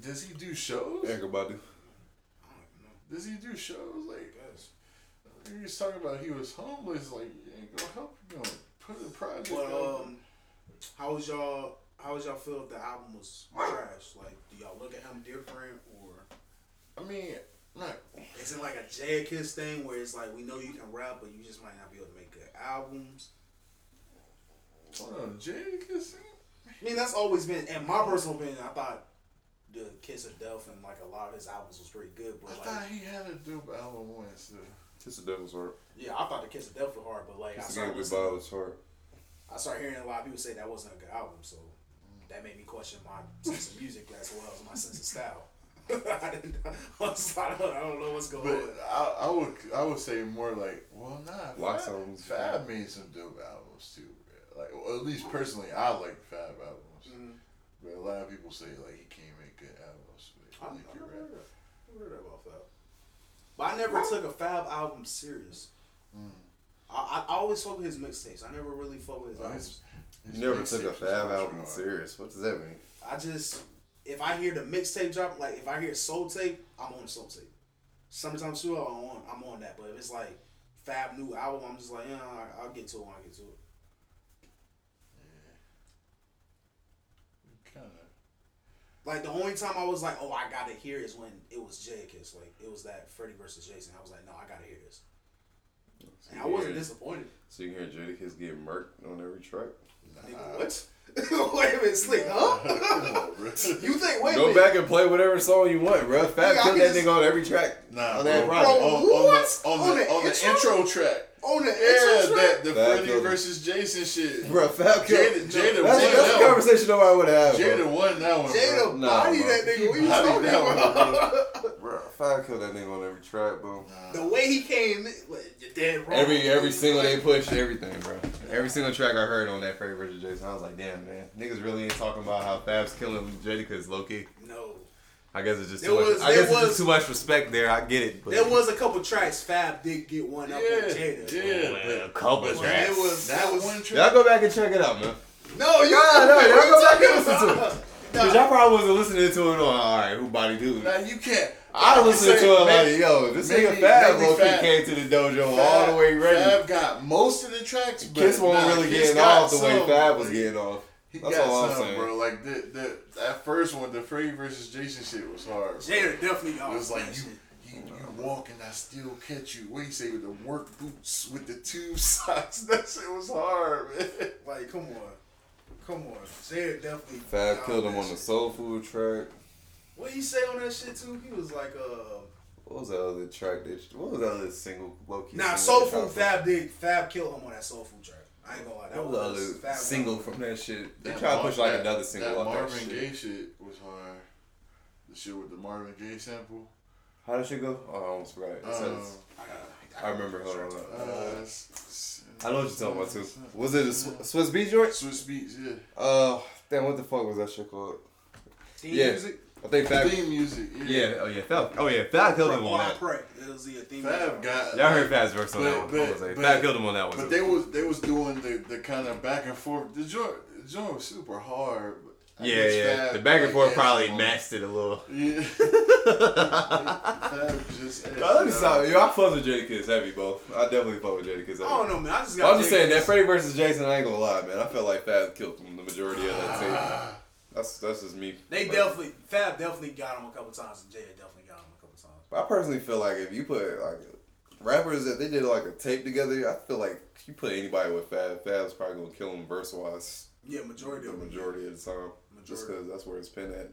Does he do shows? Erykah Badu. I don't even know. Does he do shows? Like I he was talking about he was homeless. Like you ain't gonna help you. Gonna put a project. But out. um, how was y'all? How was y'all feel if the album was trash? Like, do y'all look at him different, or I mean, not is it like a Jadakiss thing where it's like we know you can rap, but you just might not be able to make good albums? hold on, Jadakiss. I mean, that's always been, in my personal opinion, I thought the Kiss of Death and like a lot of his albums was pretty good, I but like, thought he had a dope album once. though. Kiss the Devil's Heart. yeah, I thought the Kiss of Death was hard, but like I Kiss the started, Game listening- was hard. I started hearing a lot of people say that wasn't a good album, so that made me question my sense of music as well as my sense of style. I didn't. I, was, I, don't, I don't know what's going on. But I, I would I would say more like well nah Lock Fab, albums. Fab made some dope albums too bro. like well, at least personally I like Fab albums Mhm. but a lot of people say like he can't make good albums but I I think I you're never right heard that. Heard that about Fab. But I never took a Fab album serious. Mm. I, I always fuck with his mixtapes. I never really fuck with his But albums. his- his You never took a mixtapes Fab album hard. serious. What does that mean? I just if I hear the mixtape drop, like if I hear soul tape, I'm on the soul tape. Summertime Sue, I'm on, I'm on that. But if it's like Fab new album, I'm just like, yeah, I- I'll get to it when I get to it. kind of Like the only time I was like, oh, I gotta hear is when it was Jadakiss. Like it was that Freddie versus Jason. I was like, no, I gotta hear this. And I wasn't disappointed. So you can hear Jadakiss getting murked on every track. Nigga, what? (laughs) wait a minute, Slikk, huh? (laughs) On, (laughs) you think? Wait a Go minute. back and play whatever song you want, bro. Fab Nigga, I killed can that just- nigga on every track. Nah, on that bro, project. on, on the on, On the, the on the intro? intro track. On the Yeah, intro track? that the Fab Freddie versus Jason shit. Bro, Fab killed. Jada, Jada That's, won that's a that one. conversation nobody would have. Jada Jada, won that one. Jada bro. Nah, body bro. that nigga. What you talking that one, about? bro, (laughs) Fab killed that nigga on every track, bro. The way he came, in, like, you're dead wrong. Every every single they pushed everything, bro. Every single track I heard on that Freddie vs. Jason, I was like, damn, man, niggas really ain't talking about how Fab's killing Jadakiss low key. No, I guess it's just There too much. was- I there guess it's was- just too much respect there. I get it, but there was a couple tracks Fab did get one up Yeah, on Jada. yeah. Oh, man, a couple but tracks. It was That was, one track. y'all go back and check it out, man. No, you Nah, no, y'all go back and listen to it. Nah. (laughs) Cause y'all probably wasn't listening to it on all right, who body dude. Now you can't. I you listened to it maybe- like, yo, this maybe- nigga Fab maybe low key Fab- came to the dojo Fab- all the way ready. Fab got most of the tracks, but Kiss won't nah, really Kiss getting off the way some, Fab was getting off. He That's got all I'm saying. bro. Like the, the that first one, the Freddie versus Jason shit was hard. bro. Jada definitely got It was like you, shit. you, you walk and I still catch you. What do you say with the work boots with the two (laughs) socks? That shit was hard, man. (laughs) Like, come on, come on. Jada definitely. Fab killed him that on the soul food track. What he say on that shit too? He was like, uh, What was that other track? That, what was that other single low key? nah, single Soul Food. Fab did. Fab killed him on that Soul Food track. I ain't gonna lie. That What was was the other single was- from that shit? They That tried to push like that- another single That off that Marvin shit. Gaye shit the shit with the Marvin Gaye sample. How did shit go? Oh, I almost forgot. It says- I, got, I remember. Hold on. uh, s- s- I know what you're talking about too. Was it a Sw- Swizz Beat joint? Swizz Beatz, yeah. Uh, damn, what the fuck was that shit called? Theme Yeah. music. I think Fab. Theme music, yeah. Yeah, oh yeah, Fab. Oh yeah, Fab killed him Or on I that. pray. It was the theme Fab got. Y'all heard Fab's verse on that one. but- I was like, but- Fab killed him on that one. But they was they was doing the, the kind of back and forth. The joint the joint was super hard. but I yeah, yeah. Fab, the back and forth asked probably him. matched it a little. Yeah. (laughs) Fab just. asked Let me him. stop. Yo, I fuck with Jadakiss heavy, bro. I definitely fuck with Jadakiss heavy. I don't know, man. I just got. I'm just saying that Jadakiss. Freddie versus Jason. I ain't gonna lie, man. I felt like Fab killed him the majority of that ah. tape. That's that's just me. They But- definitely Fab definitely got him a couple times, and Jay definitely got him a couple times. I personally feel like if you put like rappers that they did like a tape together, I feel like if you put anybody with Fab, Fab's probably gonna kill him verse wise Yeah, majority the of majority of the time. Just because that's where it's pinned at.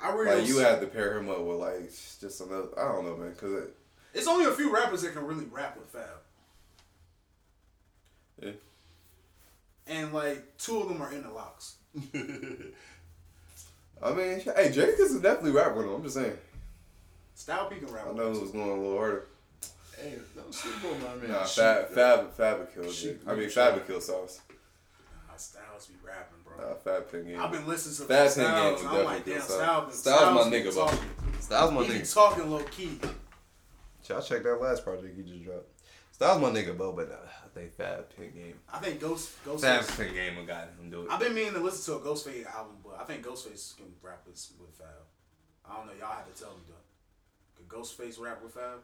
I really Like you had to pair him up with like just another. I don't know, man. Because it, It's only a few rappers that can really rap with Fab. Yeah. And like two of them are in the locks. (laughs) I mean, hey, Jadakiss is definitely rap with him. I'm just saying. Style P can rap I know him. it was going a little harder. Hey, don't sleep on my man. Nah, Fab. Fab, Fab would kill it. I mean, Fab tried. would kill Sauce. Nah, Styles be rapping, bro. Nah, Fab pin game. I've been listening to Fab Pin Styles. Game and I'm like, damn, Styles. Styles. Styles my nigga, bro. Styles my He be nigga. talking low key. Y'all check that last project he just dropped. Styles my nigga, bro, but uh, I think Fab Pin Game. I think Ghost Ghostface. Fab Pin Game will got him do it. I've been meaning to listen to a Ghostface album, but I think Ghostface can rap with, with Fab. I don't know. Y'all have to tell me though. Could Ghostface rap with Fab?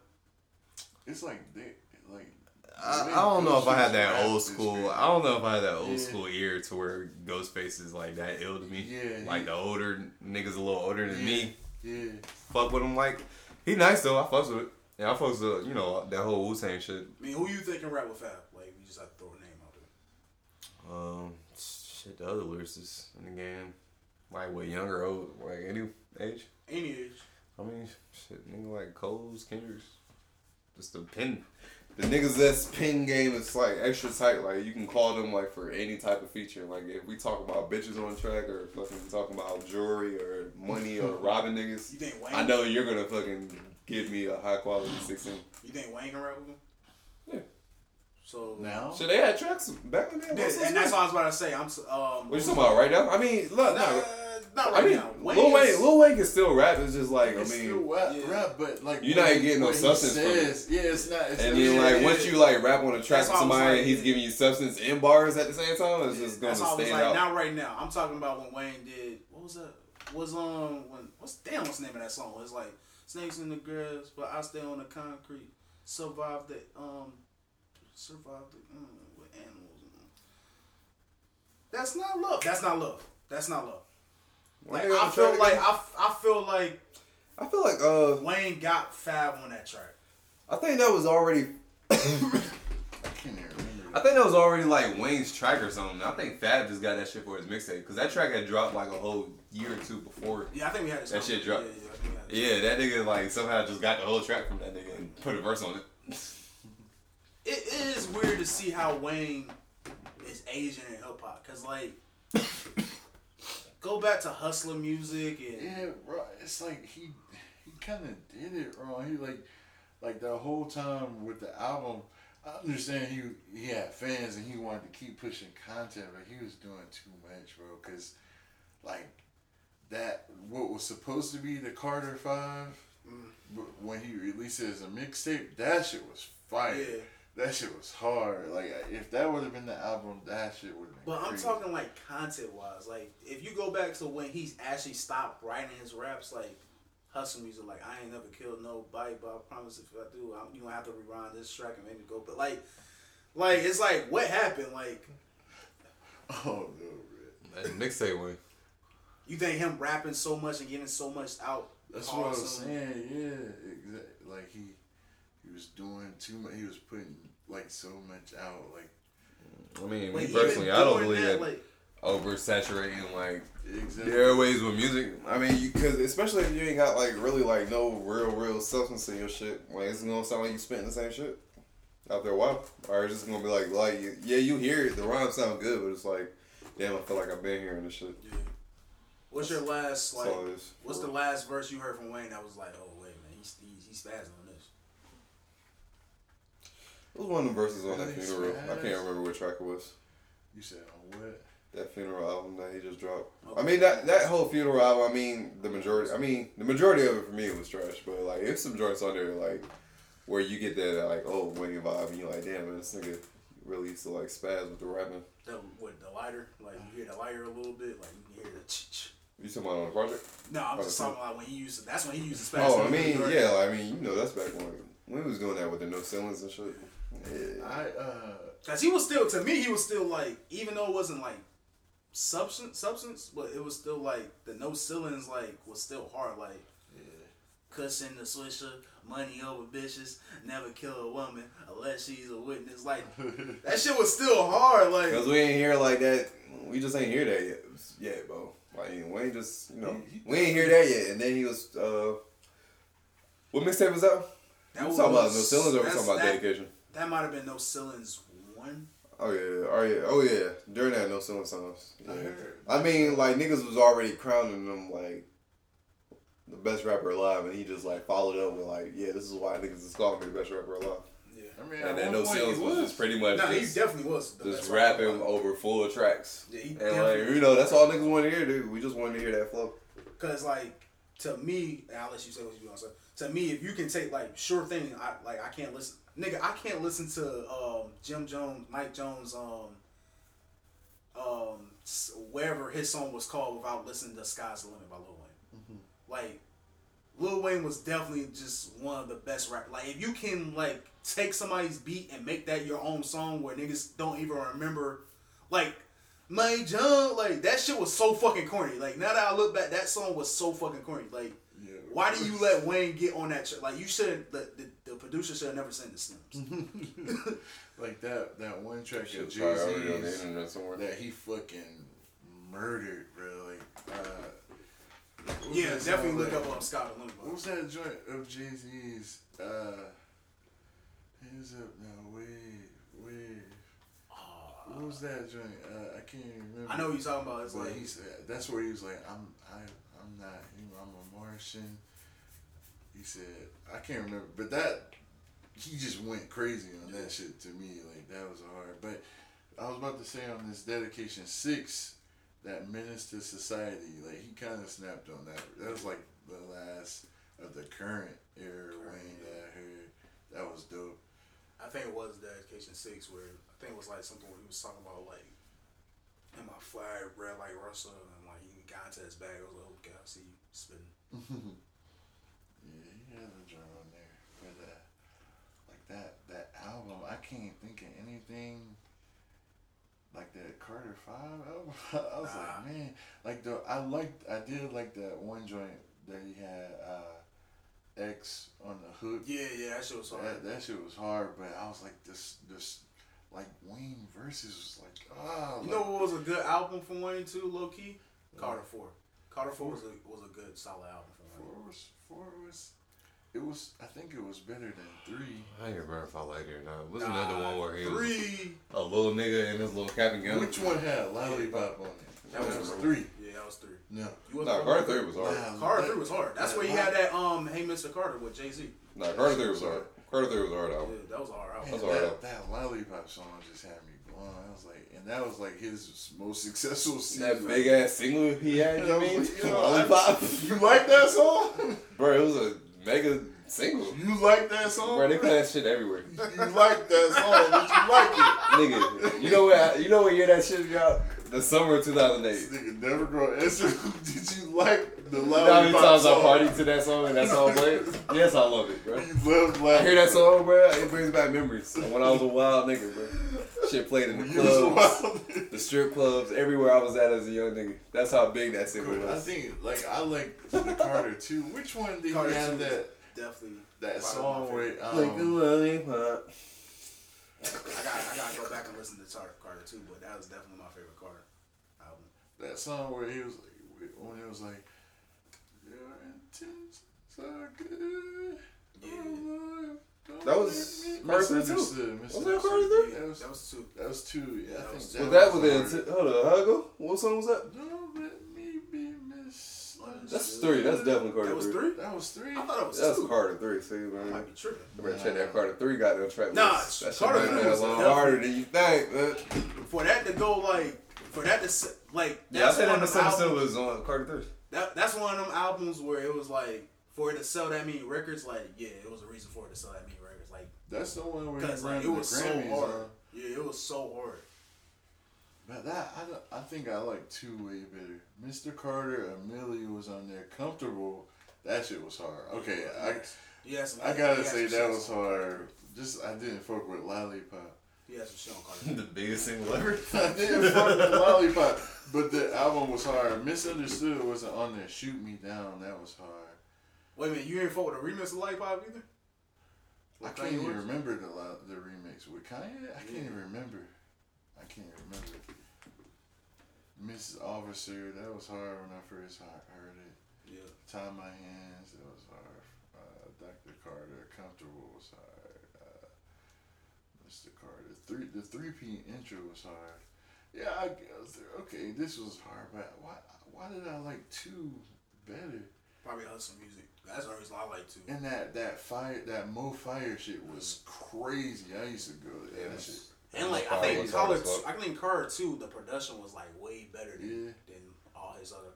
It's like they like. I, I don't know if I had that old school. I don't know if I had that old Yeah. school ear to where Ghostface is like that ill to me. Yeah, like he- the older niggas a little older than me. Yeah. Fuck with him like he nice though. I fucks with it. Yeah, I fucks with you know that whole Wu Tang shit. I mean, who you think can rap with Fab? Just have to throw a name out there. Um, shit, the other lyricists in the game, like what younger, old, like any age. Any age. I mean, shit, nigga like Cole's, Kendrick's, just the pin. The niggas that's pin game is like extra tight. Like you can call them like for any type of feature. Like if we talk about bitches on track or fucking talking about jewelry or money or (laughs) robbing niggas, You think Wayne? I know you're gonna fucking give me a high quality sixteen. You think Wayne can rap with him? Yeah. So Now. So they had tracks back in the day. Yeah, and that's what I was about to say. I'm um. What you talking about right now? I mean, look, Nah, no. not I mean, now. Lil Wayne, is- Lil Wayne can still rap. It's just like I It's still mean, rap, yeah. rap, but like You're not getting no what he substance from it. Yeah, it's not. It's and then like yeah, once you like rap on a track with why I was somebody, like- and he's giving you substance in bars at the same time. It's just gonna That's why I was stand like, out. not right now. I'm talking about when Wayne did. What was that? Was um when what's damn what's the name of that song? It's like snakes in the grass, but I stay on the concrete. Survive the um, survive the um, with animals. That's not love. That's not love. That's not love. Like I the feel like? I, I feel like I feel like uh, Wayne got Fab on that track. I think that was already. (laughs) I can't remember. I think that was already like Wayne's track or something. I think Fab just got that shit for his mixtape because that track had dropped like a whole year or two before. Yeah, I think we had. That shit dropped. Yeah, yeah, I think we had this. Yeah, that nigga like somehow just got the whole track from that nigga and put a verse on it. (laughs) it is weird to see how Wayne is Asian in hip hop. Cause like, (laughs) go back to hustler music and Yeah, bro. It's like he he kind of did it wrong. He like like the whole time with the album. I understand he he had fans and he wanted to keep pushing content, but he was doing too much, bro. Cause like that what was supposed to be the Carter Five, mm. but when he released it as a mixtape, that shit was fire. Yeah. That shit was hard. Like if that would have been the album, that shit would have been. But I'm talking like content wise. Like if you go back to when he's actually stopped writing his raps, like hustle music, like I ain't never killed nobody, but I promise if I do, I'm, you gonna have to rewind this track and maybe go. But like, like it's like what happened? Like (laughs) Oh no, man. Mixtape Wayne. you think him rapping so much and getting so much out? That's what I was saying. Yeah, exactly. Like he, he was doing too much. He was putting like so much out. Like I mean, Like, me even personally, I don't doing believe that, Like, oversaturating like exactly. The airways with music. I mean, you because especially if you ain't got like really like no real real substance in your shit. Like it's gonna sound like you spitting the same shit after a while, or it's just gonna be like like yeah, you hear it, the rhymes sound good, but it's like damn, I feel like I've been hearing this shit. yeah. What's your last like? all it is. What's the last verse you heard from Wayne that was like, oh wait, man, he's he's, he's spazzing on this. It was one of the verses on that Really funeral. I can't remember what track it was. You said on what? That funeral album that he just dropped. Okay. I mean that that whole funeral album. I mean the majority. I mean the majority of it for me was trash. But like, it's some joints on there like where you get that like oh Wayne vibe, and you're like, damn, man, this nigga really used to like spaz with the rapping. The with the lighter, like you hear the lighter a little bit, like you can hear the. Ch-ch. You talking about on the project? No, I'm oh, just Oh, talking about when he used. That's when he used oh, the spaz. Oh, I mean, yeah, like, I mean, you know, that's back when when he was doing that with the no ceilings and shit. Yeah. I uh Cause he was still to me, he was still like, even though it wasn't like substance, substance, but it was still like the no ceilings like was still hard. Like cussing the swisher, money over bitches, never kill a woman unless she's a witness. Like (laughs) that shit was still hard. Like Cause we ain't hear like that. We just ain't hear that yet, yet, bro. Like we ain't just, you know, He- he- we ain't hear that yet. And then he was, uh, what mixtape was that? that we talking about no ceilings or we talking about that, dedication? That might have been no ceilings one. Oh yeah, oh yeah, oh yeah. During that no ceiling songs. Yeah. I heard- I mean, like niggas was already crowning him like the best rapper alive, and he just like followed up with like, yeah, this is why niggas is calling me the best rapper alive. Yeah. I mean, And at then no point ceilings he was just pretty much No, he definitely was. The just rapping rapper. over full tracks. Yeah, he And like, you know, that's all niggas want to hear, dude. We just want to hear that flow. Cause like to me, and I'll let you say what you want to say. To me, if you can take like sure thing, I like I can't listen, nigga. I can't listen to um, Jim Jones, Mike Jones, um, um, wherever his song was called without listening to "Sky's the Limit" by Lil Wayne. Like Lil Wayne was definitely just one of the best rap. Like if you can like take somebody's beat and make that your own song where niggas don't even remember, like my John, like that shit was so fucking corny. Like now that I look back, that song was so fucking corny. Like Yeah. why do you let Wayne get on that shit? Like you should the, the producer should have never sent the stems. (laughs) like that that one track of Jay probably on Z's that he fucking murdered, bro. Like, uh, yeah, definitely look that- up on Scott and What was that joint of Jay Z's? Uh, hands up now, wave, wave. What was that joint? Uh, I can't even remember. I know what you're talking about. It's But like he said that's where he was like, I'm, I, I'm not, you know, I'm a Martian. He said, I can't remember, but that he just went crazy on that shit to me. Like that was hard. But I was about to say on this dedication six, that menace to society, like he kind of snapped on that. That was like the last of the current era Wayne that I heard. That was dope. I think it was Dedication Six, where I think it was like something where he was talking about like, "Am I fly red like Russell?" And like he got into his bag. I was like, oh, "Okay, I see you spitting." (laughs) Yeah, a joint on there. But uh, like that that album, I can't think of anything like that Carter Five album. (laughs) I was like, man, like the I liked I did like that one joint that he had uh X on the hook. Yeah, yeah, that shit was hard. That, that shit was hard, but I was like this this like Wayne versus was like ah You like, know what was a good album from Wayne too, low key? Carter Four. Carter Four was a was a good solid album from Wayne. four was four was it was I think it was better than three. I can't remember if I liked it or not. Was Nah, another one where he was a little nigga in his little cap and gown. Which one had lollipop on it? That was, That was three. Yeah, that was three. No. You Nah, Carter from- 3 was hard. Wow. Carter Three was hard. That's Yeah, where he had that um Hey Mr. Carter with Jay Z. Nah, Carter 3 was hard. Carter 3 was a hard Yeah, album. that was hard album. Man, That's all right, that, that lollipop song just had me blown. I was like, and that was like his most successful season. That big ass single he had, (laughs) you mean? like, yo, (laughs) Lollipop? You like that song? Bro, it was a mega single. You like that song? Bro, they play that shit everywhere. You like that song, but you like it. Nigga, you know what? You know what year that shit got? The summer of 2008. This nigga never grow. answer. (laughs) Did you like the You know how many times I song? partied to that song and that song played? Yes, I love it, bro. You love I hear that song, bro. It brings back memories of when I was a wild nigga, bro. Shit played in the You was a clubs, (laughs) the strip clubs, everywhere I was at as a young nigga. That's how big that single was. I think like I like the (laughs) Carter too. Which one did Carter he have that Definitely. that Probably song my where Like a um, lollipop. I got I gotta go back and listen to Tar- Carter too, but that was definitely my favorite Carter album. that song where he was like, when it was like your intentions are good. Yeah. Lord, don't That was let me-" Carter too. Was that Carter three? That was, That was two. that was two. Yeah, I That think was- that Was that with the intent? Hold on, how it go? What song was that? Don't let me be That's three. That's definitely Carter That was three. three. That was three. I thought it was That's two. Carter three. See, I man. might be tripping. You better check that Carter three got them track. Nah, lists. that shit Carter three there a was lot harder than you think, man. For that to go like, for that to s- like, Yeah, I said that of them Misunderstood albums. was on Carter three. That, that's one of them albums where it was like, for it to sell that many records, like, yeah, it was a reason for it to sell that many records, like, That's the one where he because ran like, it the was so Grammys. hard. huh? Yeah, it was so hard. But that I, I think I like two way better. Mr. Carter, Amelia was on there. Comfortable. That shit was hard. Okay, I Yeah, some, I gotta say that was hard. Just I didn't fuck with Lollipop. He had some shit (laughs) Carter. the biggest single ever. (laughs) I didn't fuck with Lollipop, but the album was hard. Misunderstood wasn't on there. Shoot Me Down. That was hard. Wait a minute, you ain't fuck with a remix of Lollipop either? I can't even remember the the remix with Kanye. I can't even remember. I can't remember. Mrs. Officer, that was hard when I first heard it. Yeah. Tie My Hands, it was hard. Uh, Dr. Carter, Comfortable was hard. Uh, Mr. Carter, three the three P intro was hard. Yeah, I guess, okay, this was hard, but why why did I like two better? Probably hustle music. That's the reason I like to. And that that fire that Mo Fire shit was crazy. I used to go to that shit. And like I think was hard Carter, as fuck. I think Carter too. The production was like way better than, Yeah. than all his other.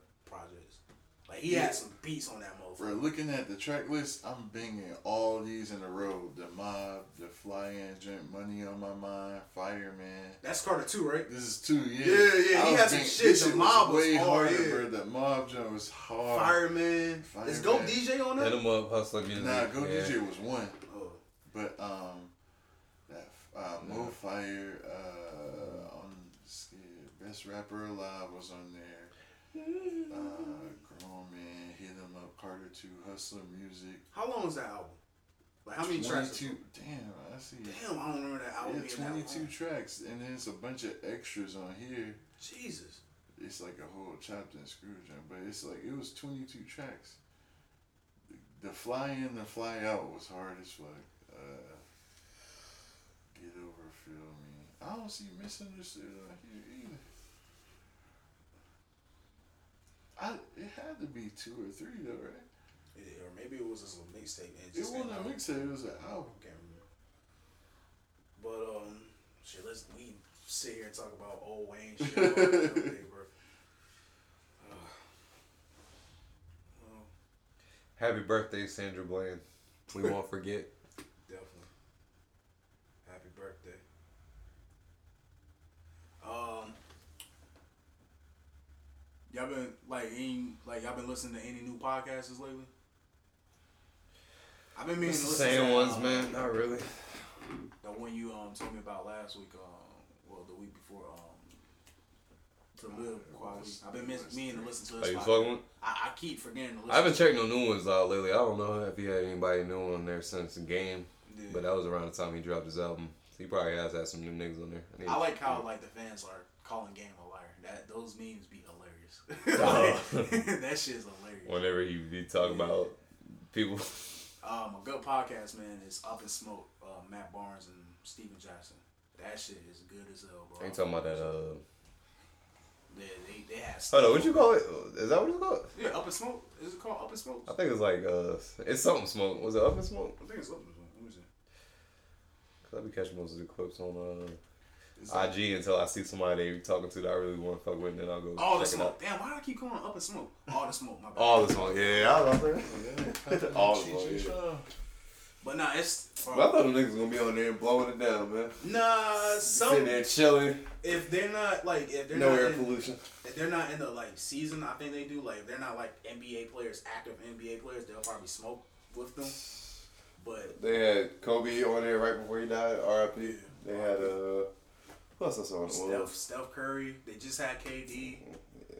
Like he Yeah. had some beats on that For motherfucker. looking at the track list, I'm banging all these in a row. The Mob, the Fly In Joint, Money on My Mind, Fireman. That's Carter too, right? This is two, yeah. Yeah, yeah, I he had some shit. This The shit Mob was way hard, harder, yeah. bro. The Mob joint was hard. Fireman. Fireman. Is Go DJ on Hit that? him up, hustler music. Nah, Go yeah. DJ was one, Oh, but um, that uh, Mo Fire uh on yeah, Best Rapper Alive was on there. Uh, Grown Man, Hit 'Em Up, Carter Two, Hustler Music. how long was that album? Like how many tracks? Twenty-two. Damn, I see. Damn, I don't remember that album. Yeah, twenty-two tracks, and then it's a bunch of extras on here. Jesus. It's like a whole chopped and screwed joint, but it's like it was twenty-two tracks. The, the fly in, the fly out was hard as fuck. Uh, get over, feel me. I don't see misunderstood on here either. I it had to be two or three though, right? Yeah, or maybe it was just a mixtape. and It just wasn't a mixtape; it was an album. Can't remember. But um, shit. Let's we sit here and talk about old Wayne shit all day, (laughs) bro. Uh, well, Happy birthday, Sandra Bland. We won't forget. definitely. Happy birthday. Um, y'all been like any like y'all been listening to any new podcasts lately? I've been meaning It's to the listen same to, ones, um, man. Not really. The one you um told me about last week, um, well the week before, um, to live quality. I've been miss, meaning to listen to Are this. you podcast. fucking with? I, I keep forgetting to listen. I haven't checked no new ones out lately. I don't know if he had anybody new on there since the game, Yeah. but that was around the time he dropped his album. He probably has had some new niggas on there. need I like how like the fans are calling Game a liar. That those memes be hilarious. (laughs) (laughs) That shit's hilarious. whenever he be talking about people. Um, a good podcast, man, is Up in Smoke. Uh, Matt Barnes and Stephen Jackson. That shit is good as hell, bro. Ain't talking about that. Uh, Yeah, they they have. hold on, what you call it? Is that what it's called? Yeah, Up in Smoke. Is it called Up in Smoke? I think it's like uh, it's something smoke. Was it up in smoke? I think it's Up in Smoke. Let me see. Cause I be catching most of the clips on uh, It's IG until I see somebody they talking to that I really want to fuck with, and then I'll go All the check it smoke. out. Damn, why do I keep calling it Up in Smoke? All the smoke. My bad. All the smoke, yeah, I was about to. Yeah, (laughs) All Cheech of them, and yeah. But nah, it's But I thought them niggas gonna be on there and blowing it down, man. nah. some Sitting Some there chilling, if they're not like if they're no not air in, pollution. if they're not in the like season, I think they do. Like if they're not like NBA players, active NBA players, they'll probably smoke with them. But They had Kobe on there right before he died, R.I.P. They had uh, who else I saw on the Steph. Steph Curry, they just had KD. Yeah.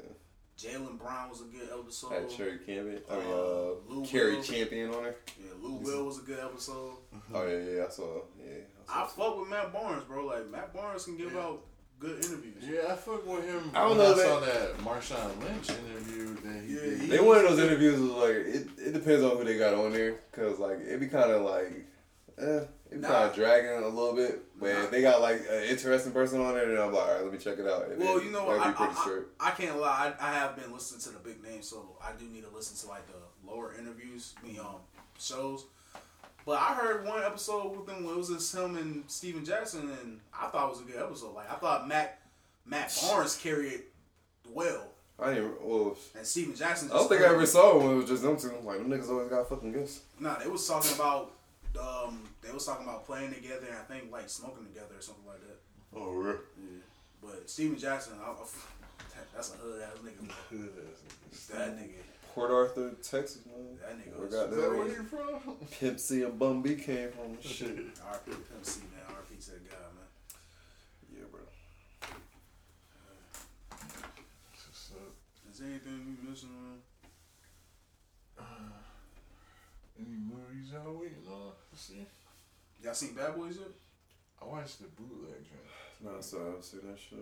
Jaylen Brown was a good episode. Had Cherry Campion. I mean, Uh, uh, Lou Kerry Will. Champion on there. Yeah, Lou Will was a good episode. Oh yeah, yeah, I saw. Yeah, I fuck with Matt Barnes, bro. Like Matt Barnes can give out good interviews. Yeah, I fuck with him. I don't when know I that- saw that Marshawn Lynch interview that he Yeah, did. he- They one of those interviews was like it. It depends on who they got on there, cause like it'd be kind of like, eh, it be Nah. kind of dragging a little bit. But if they got like an interesting person on there, then I'm like, all right, let me check it out. And Well, you know, I, I. I, I can't lie. I, I have been listening to the big names, so I do need to listen to like the lower interviews, mean, um, shows. But I heard one episode with them. It was just him and Stephen Jackson, and I thought it was a good episode. Like I thought Matt Matt Barnes carried it well, I ain't well. and Stephen Jackson. I don't think I ever saw it when it was just them two. Like them niggas always got fucking gifts. Nah, they was talking about. Um, they was talking about playing together, and I think like smoking together or something like that. Oh, real? Yeah. But Stephen Jackson, I, I, that's a hood ass nigga. bro. That nigga. Port Arthur, Texas, man. That nigga Where was got that where you from? Pimp C and Bun B came from. (laughs) Shit. RP Pimp C, man. RP to the guy, man. Yeah, bro. What's up? Is there anything we missing? on? Any movies y'all waiting on? See? Y'all seen Bad Boys yet? I watched the bootleg joint. No, so I see that shit.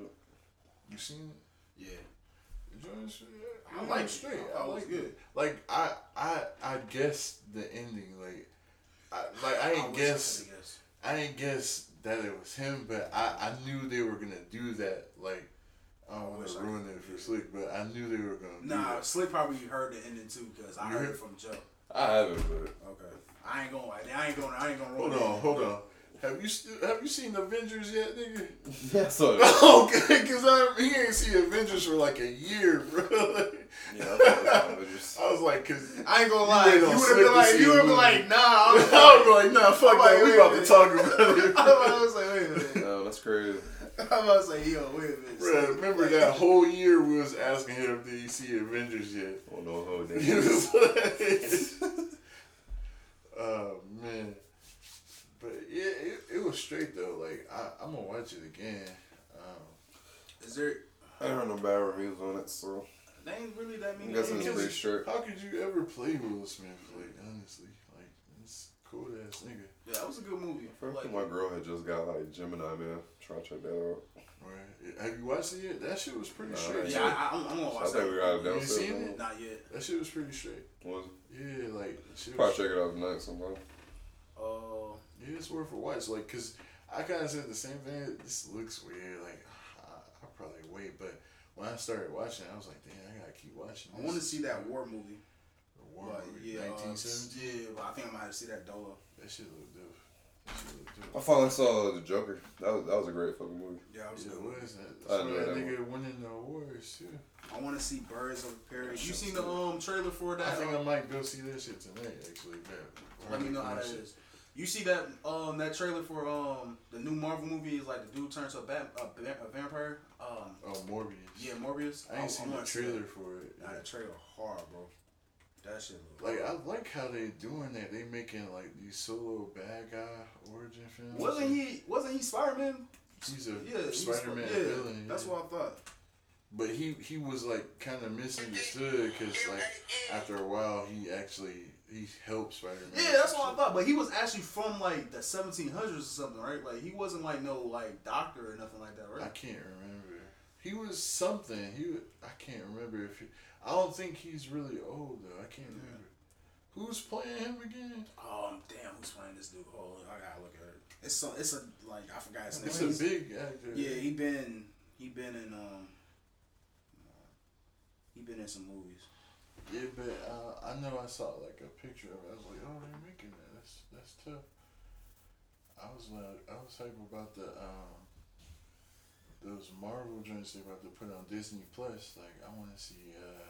You seen it? Yeah. the joint? shit? I I like like straight. I I thought it like good. it. Like I, I, I guessed the ending. Like, I, like I ain't wish I guess. coulda. I didn't guess that it was him, but I, I knew they were gonna do that. Like, I don't want to ruin it for Slikk, but I knew they were gonna do Nah, that. Slikk probably heard the ending too, cause I heard heard? it from Joe. I haven't, but Okay. I ain't going. I ain't going. I ain't going. Hold on, hold on. Have you still have you seen Avengers yet, nigga? (laughs) yeah, so (laughs) okay, cause I he ain't seen Avengers for like a year, bro. (laughs) yeah, I was I was like, cause I ain't gonna lie. wait You would have been like. see You would have been like, Nah. I was I was like, nah, fuck I'm like, that. We about to minute. talk about it. I was like, wait a minute. No, that's crazy. I'm about to say, yo, wait a minute. Bro, remember that whole year we was asking him, did he see Avengers yet? Oh no, hold He it. was like, oh man. But yeah, it, it was straight though. Like I, I'm gonna watch it again. Um, Is there? I heard no bad reviews on it, so There ain't really that I many. guess it's movies. pretty straight. how could you ever play Will Smith? Like honestly, like this cool ass nigga. Yeah, that was a good movie. I Like, think my girl had just got like Gemini Man. Try to check that out. Right? Have you watched it yet? That shit was pretty Nah, straight. yeah, too. I, I, I'm, I'm gonna I think we that. got it You downstairs. seen it? Not yet. that shit was pretty straight. Was Yeah, like shit probably was check it out tonight sometime. Uh, Yeah, it's worth a watch. Like, cause I kind of said the same thing. This looks weird. Like, I, I'll probably wait. But when I started watching, I was like, damn, I gotta keep watching. I want to see that war movie. The war But movie, yeah, uh, yeah, but I think I might have to see that Dolo. That shit look dope. That shit look I finally saw the Joker. That was that was a great fucking movie. Yeah, that was Yeah, good. what movie. is that? I That's know that that nigga winning the awards too. I want to see Birds of Prey. You seen the um trailer for that? I think Um, I might go see that shit tonight. Actually, man. Let me know how that is. You see that um that trailer for um the new Marvel movie is like the dude turns to a, bat, a, a vampire. Um Oh, Morbius. yeah, Morbius. I ain't seen the wanna see trailer that. for it. Nah, that trailer hard, bro. That shit look Like I like how they doing that. They making like these solo bad guy origin films. wasn't he wasn't he Spider Man? He's a Yeah, Spider-Man Yeah, villain. that's yeah. what I thought. But he he was like kind of misunderstood because like after a while he actually he helped Spider Man. Yeah, that's what I thought. But he was actually from like the 1700s or something, right? Like he wasn't like no like doctor or nothing like that, right? I can't remember. He was something. He wa- I can't remember if he. I don't think he's really old though. I can't remember. Who's playing him again? Oh damn, who's playing this dude? Hold on, I gotta look at it. It's so it's a like I forgot his name. It's a big actor. Yeah, he been he been in um he been in some movies. Yeah, but uh, I know I saw like a picture of it. I was like, oh, they're making that. That's that's tough. I was like, I was hype about the um those Marvel joints they're about to put on Disney Plus. Like, I want to see uh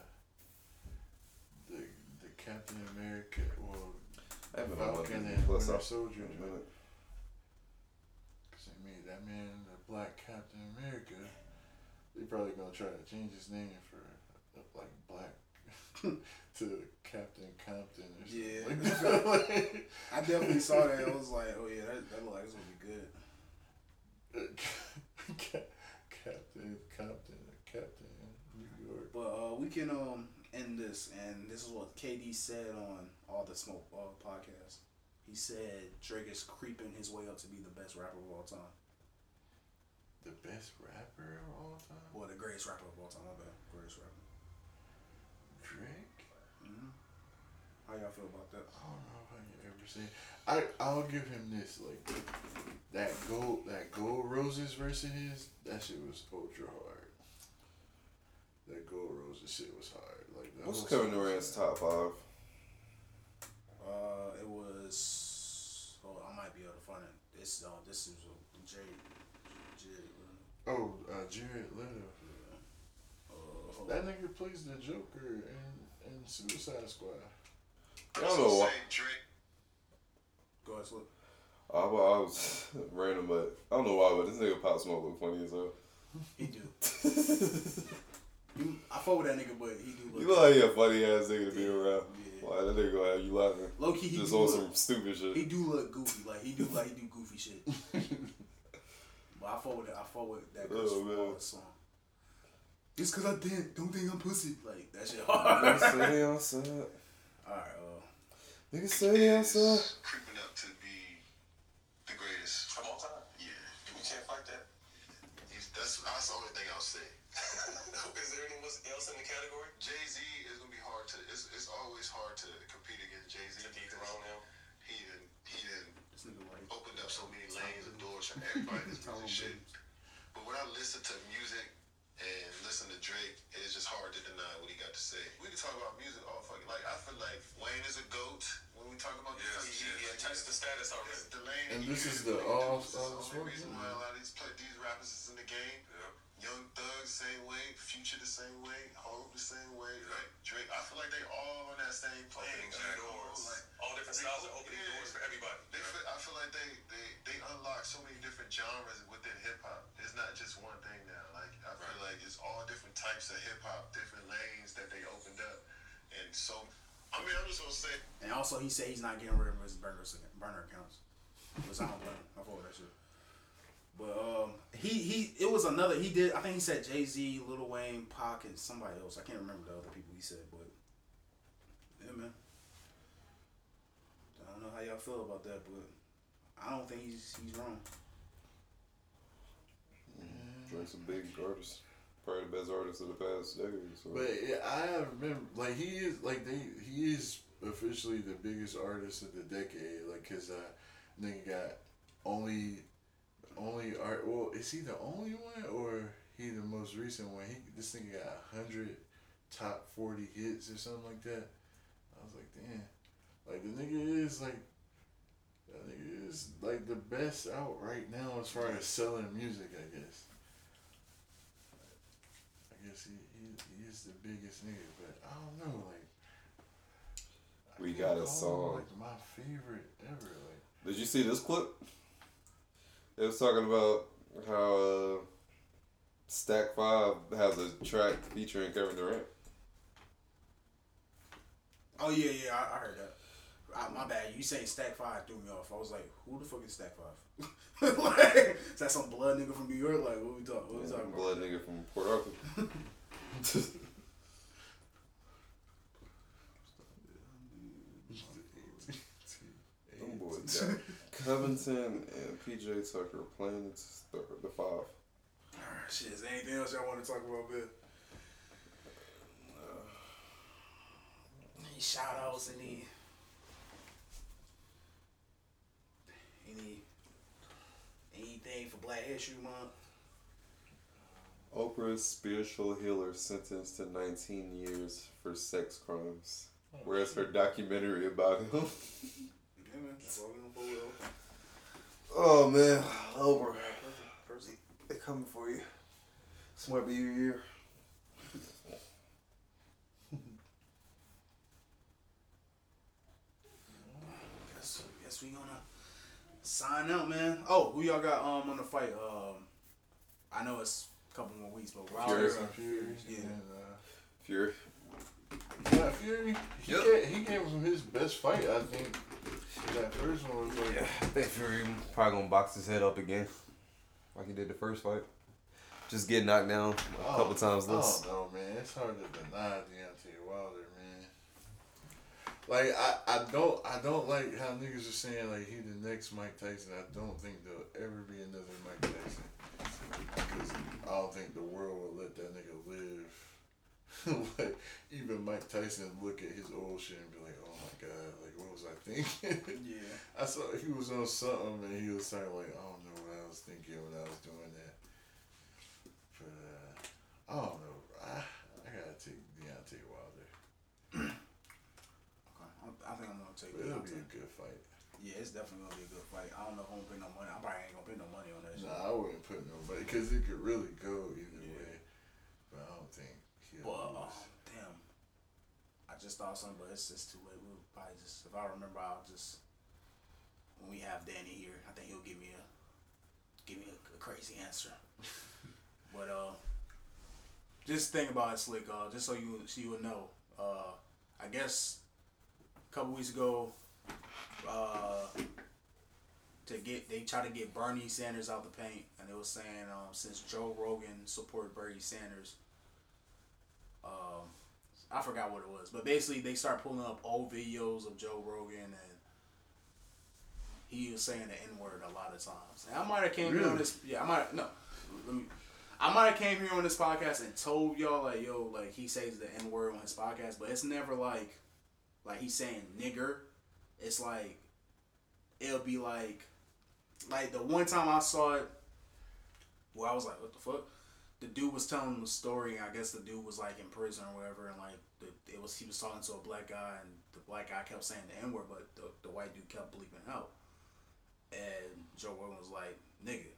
Captain America, well, I haven't Falcon and Plus Winter Soldier in a joint. Cause they made that man the Black Captain America. They're probably gonna try to change his name for like Black (laughs) to Captain Compton or something. Yeah. Like. (laughs) I definitely saw that. I was like, oh yeah, that, that look like it's gonna be good. (laughs) Ca- Captain Compton, Captain New York. But uh, we can um end this, and this is what KD said on all the smoke uh, podcasts. He said Drake is creeping his way up to be the best rapper of all time. The best rapper of all time? Well, the greatest rapper of all time. My bad, greatest rapper. Drake? Mm-hmm. How y'all feel about that? I don't know if I can ever say. I I'll give him this like that gold that gold Roses versus his, that shit was ultra hard. That Gold Roses shit was hard. Like the What's Kevin song Durant's top five? Uh, it was. Oh, I might be able to find it. This uh, this is a Jay. Jay. Oh, uh, Jared Leto. Uh, That nigga plays the Joker in, in Suicide Squad. I don't know why. Go ahead, Slip. I, I was (laughs) random, but I don't know why, but this nigga Pop Smoke look funny as hell. He do. (laughs) You- I fuck with that nigga, but he do look. You like he a funny ass nigga to be around. Yeah. Why that nigga gonna have you laughing? Low key, he Just do on some stupid shit. He do look goofy. Like he do like he do goofy shit. (laughs) but I fuck with it. I fuck with that Oh, man. Paul song. Just cause I did, don't think I'm pussy. Like that shit Nigga hard. say outside. (laughs) Alright, uh, Nigga say outside. is (laughs) creeping up to be the greatest of all time. Yeah, you can't fight that. He's, that's that's the only thing I'll say. is there anyone else in the category? Jay Z is gonna be hard to. It's, it's always hard to compete against Jay Z. To dethrone him. He didn't. He didn't this nigga like opened up so many lanes and doors for everybody that's Tyrone music shit. But when I listen to music and listen to Drake, it's just hard to deny what he got to say. We can talk about music all fucking like I feel like Wayne is a goat when we talk about Yeah, this. he, he touched the status already. It's the lane And this is the all- do. This is the only reason why a lot of these play, these rappers is in the game. Yeah. Young Thug same way, Future the same way, Hope the same way, like Drake. I feel like they all on that same plane. Opening Like, doors. Like, All different they- styles are opening yeah. doors for everybody. they feel, I feel like they, they, they unlock so many different genres within hip hop. It's not just one thing now. Like I feel like it's all different types of hip hop, different lanes that they opened up. And so, I mean, I'm just gonna say, And also, he said he's not getting rid of his burner burner accounts. Which I don't blame him. I fuck with that shit. But um, he he it was another. He did. I think he said Jay Z, Lil Wayne, Pac, and somebody else. I can't remember the other people he said. But yeah, man. I don't know how y'all feel about that, but I don't think he's he's wrong. Drake's a big artist. Probably the best artist of the past decade. So. But yeah, I remember, like he is, like they, he is officially the biggest artist of the decade. Like, cause uh, nigga got only, only art. Well, is he the only one, or he the most recent one? He this nigga got hundred top forty hits or something like that. I was like, damn, like the nigga is like. That nigga is like the best out right now as far as selling music, I guess. I guess he, he, he is the biggest nigga, but I don't know, like. I We got a him, song. Like my favorite ever, like. Did you see this clip? It was talking about how uh, Stack Five has a track featuring Kevin Durant. Oh yeah, yeah, I, I heard that. I, my bad. You saying Stack Five threw me off. I was like, who the fuck is Stack Five? (laughs) like, is that some blood nigga from New York? Like, what we talking? What we talking about? Blood nigga from Port Arthur. (laughs) (laughs) Them boys got Covington and PJ Tucker playing the, the five. Alright, Shit, is anything else y'all want to talk about, man? Uh, any shout outs, any any anything for Black History Month? Oprah's spiritual healer sentenced to 19 years for sex crimes. Oh, Where's her documentary about him? (laughs) Yeah, man. That's all we gonna pull it off. oh man, Oprah, Perfect. Perfect. they coming for you. This might be your year. Guess, guess we gonna sign out, man. Oh, who y'all got um on the fight? Um, I know it's a couple more weeks, but Fury. Wilder. Fury, Yeah. uh, Fury. yeah, Fury. He, Yep. gave, he gave him his best fight, I think. That first one was like, Yeah, I think Fury probably gonna box his head up again, like he did the first fight. Just get knocked down a oh, couple times I less. don't know, man. It's hard to deny Deontay Wilder, man. Like I, I don't, I don't like how niggas are saying like he the next Mike Tyson. I don't think there'll ever be another Mike Tyson. Because I don't think the world will let that nigga live. (laughs) like even Mike Tyson look at his old shit and be like, oh god, uh, like what was I thinking? (laughs) yeah. I saw he was on something and he was talking like, I don't know what I was thinking when I was doing that. But uh, I don't know. I, I gotta take Deontay Wilder. okay, I i think I'm gonna take. But it'll Deontay. be a good fight. Yeah, it's definitely gonna be a good fight. I don't know if I'm gonna put no money. I probably ain't gonna put no money on that. Nah, shit. I wouldn't put no money because it could really go either I just thought something, but it's just too late. We'll probably just if I remember, I'll just when we have Danny here, I think he'll give me a give me a, a crazy answer. (laughs) but uh, just think about it, Slikk. Uh, just so you so you would know. Uh, I guess a couple weeks ago, uh, to get they try to get Bernie Sanders out the paint, and it was saying um, since Joe Rogan supported Bernie Sanders, um, I forgot what it was, but basically they start pulling up old videos of Joe Rogan and he was saying the N word a lot of times. And I might have came here on this, yeah, I might no, let me. I might have came here on this podcast and told y'all like, yo, like he says the N word on his podcast, but it's never like, like he's saying nigger. It's like, it'll be like, like the one time I saw it, where I was like, what the fuck? The dude was telling the story, and I guess the dude was like in prison or whatever, and like the, it was he was talking to a black guy, and the black guy kept saying the N word, but the, the white dude kept bleeping out. And Joe Rogan was like, nigga.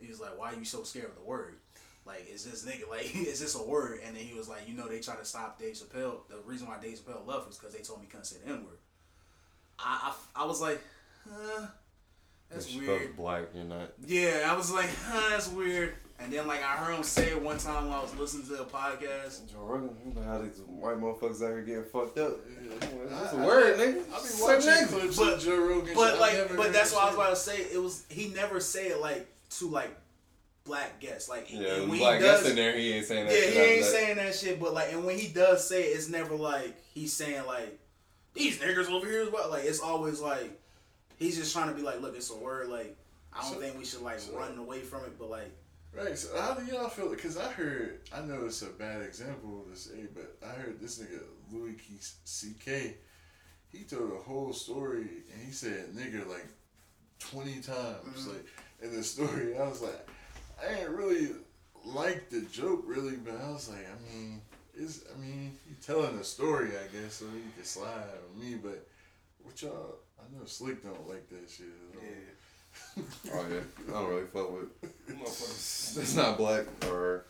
He was like, why are you so scared of the word? Like, is this nigga, like, (laughs) is this a word? And then he was like, you know, they try to stop Dave Chappelle. The reason why Dave Chappelle left was because they told me he couldn't say the N word. I, I, I was like, huh, that's weird. Black, you're not. Yeah, I was like, huh, that's weird. And then, like, I heard him say it one time when I was listening to a podcast. Joe Rogan, you know how these white motherfuckers out here getting fucked up. That's a I- word, nigga. I be Say watching nigga. clips But- Joe Rogan. But. I like, never but that's that what I was about to say. It was he never say it like to like black guests. Like Yeah, and when when black he does, guest in there, he ain't saying that. yeah, shit he ain't that. saying that shit. But like, and when he does say it, it's never like he's saying like these niggers over here as well. Like it's always like he's just trying to be like, look, it's a word. Like I don't So- think we should like so- run away from it. But like, Right, so how do y'all feel? Because I heard, I know it's a bad example to say, but I heard this nigga Louis C.K. He told a whole story and he said nigga like twenty times. Mhm. Like in the story, I was like, I ain't really like the joke really, but I was like, I mean, is I mean, he telling a story, I guess, so he can slide on me. But what y'all? I know Slikk don't like that shit. At all. (laughs) Oh yeah, I don't really fuck with motherfuckers. (laughs) That's not black or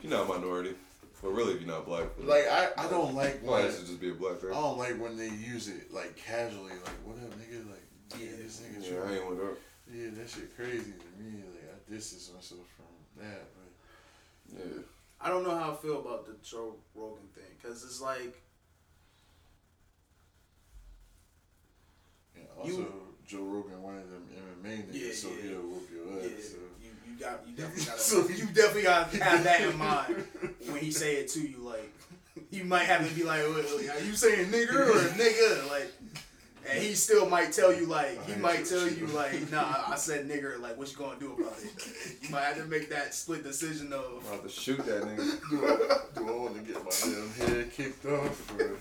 you're not a minority, but really if you're not black, Like I, I don't like why when should just be a black person. I don't like when they use it like casually, like what up, nigga? Like yeah, this nigga. Yeah, I ain't with her. Yeah, that shit crazy to me. Like I distance myself from that, but Yeah, I don't know how I feel about the Joe Rogan thing because it's like you know, also You- Joe Rogan one of them MMA niggas, Yeah, so yeah. he'll whoop your yeah, ass. So. you you got you (laughs) definitely got So- you definitely got to have that in mind when he say it to you. Like you might have to be like, "Wait, wait, are you saying nigger or nigga? Like, and he still might tell you like he might tell you like, nah, I said nigger. Like, what you gonna do about it? You might have to make that split decision I'm of. about to shoot that nigga. (laughs) Do I, do I want to get my damn head kicked off? Or...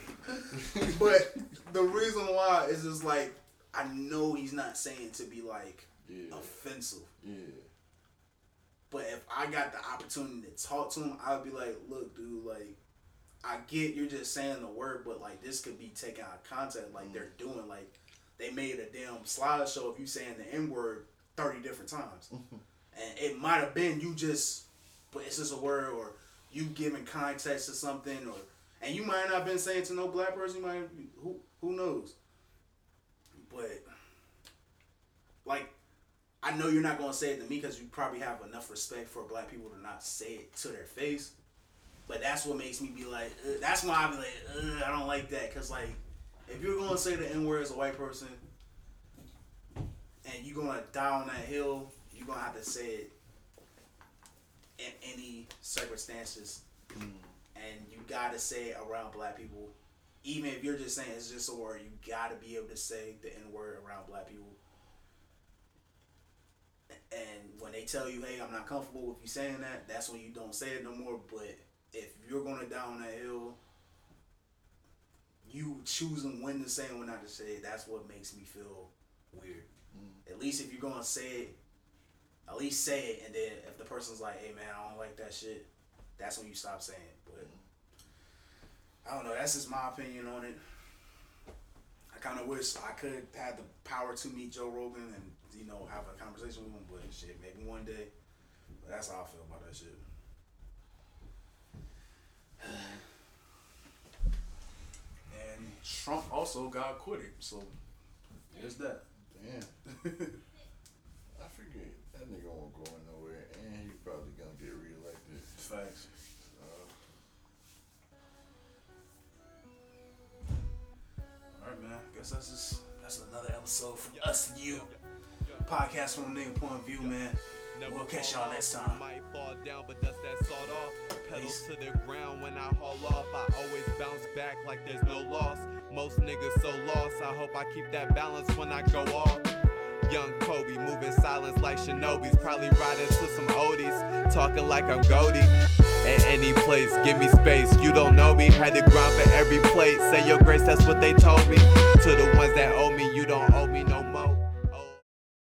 But the reason why is just like I know he's not saying to be like yeah, offensive. yeah. But if I got the opportunity to talk to him, I'd be like, look, dude, like, I get you're just saying the word, but like this could be taken out of context, like mm. they're doing. Like they made a damn slideshow of you saying the N word thirty different times. (laughs) and it might have been you just but it's just a word or you giving context to something or and you might not have been saying to no black person, you might who who knows. But like I know you're not gonna say it to me because you probably have enough respect for black people to not say it to their face. But that's what makes me be like. Ugh. That's why I be like, Ugh, I don't like that. Cause like, if you're gonna say the n word as a white person, and you're gonna die on that hill, you're gonna have to say it in any circumstances, mm. and you gotta say it around black people. Even if you're just saying it's just a word, you gotta be able to say the n word around black people. And when they tell you, "Hey, I'm not comfortable with you saying that," that's when you don't say it no more. But if you're gonna die on that hill, you choosing when to say and when not to say it, that's what makes me feel weird. Mm. At least if you're gonna say it, at least say it, and then if the person's like, "Hey, man, I don't like that shit," that's when you stop saying it. I don't know. That's just my opinion on it. I kind of wish I could have the power to meet Joe Rogan and you know have a conversation with him, but shit, maybe one day. But that's how I feel about that shit. (sighs) And Trump also got acquitted, so there's that. Damn. (laughs) Guess that's just that's another episode from us and you. Podcast from a nigga point of view, man. We'll catch y'all next time. Might fall down, but dust that salt off. Pedals to the ground when I haul off. I always bounce back like there's no loss. Most niggas so lost. I hope I keep that balance when I go off. Young Kobe moving silence like Shinobi's. Probably riding to some oldies. Talking like I'm Goldie. At any place, give me space. You don't know me. Had to grind for every plate. Say your grace, that's what they told me. To the ones that owe me, you don't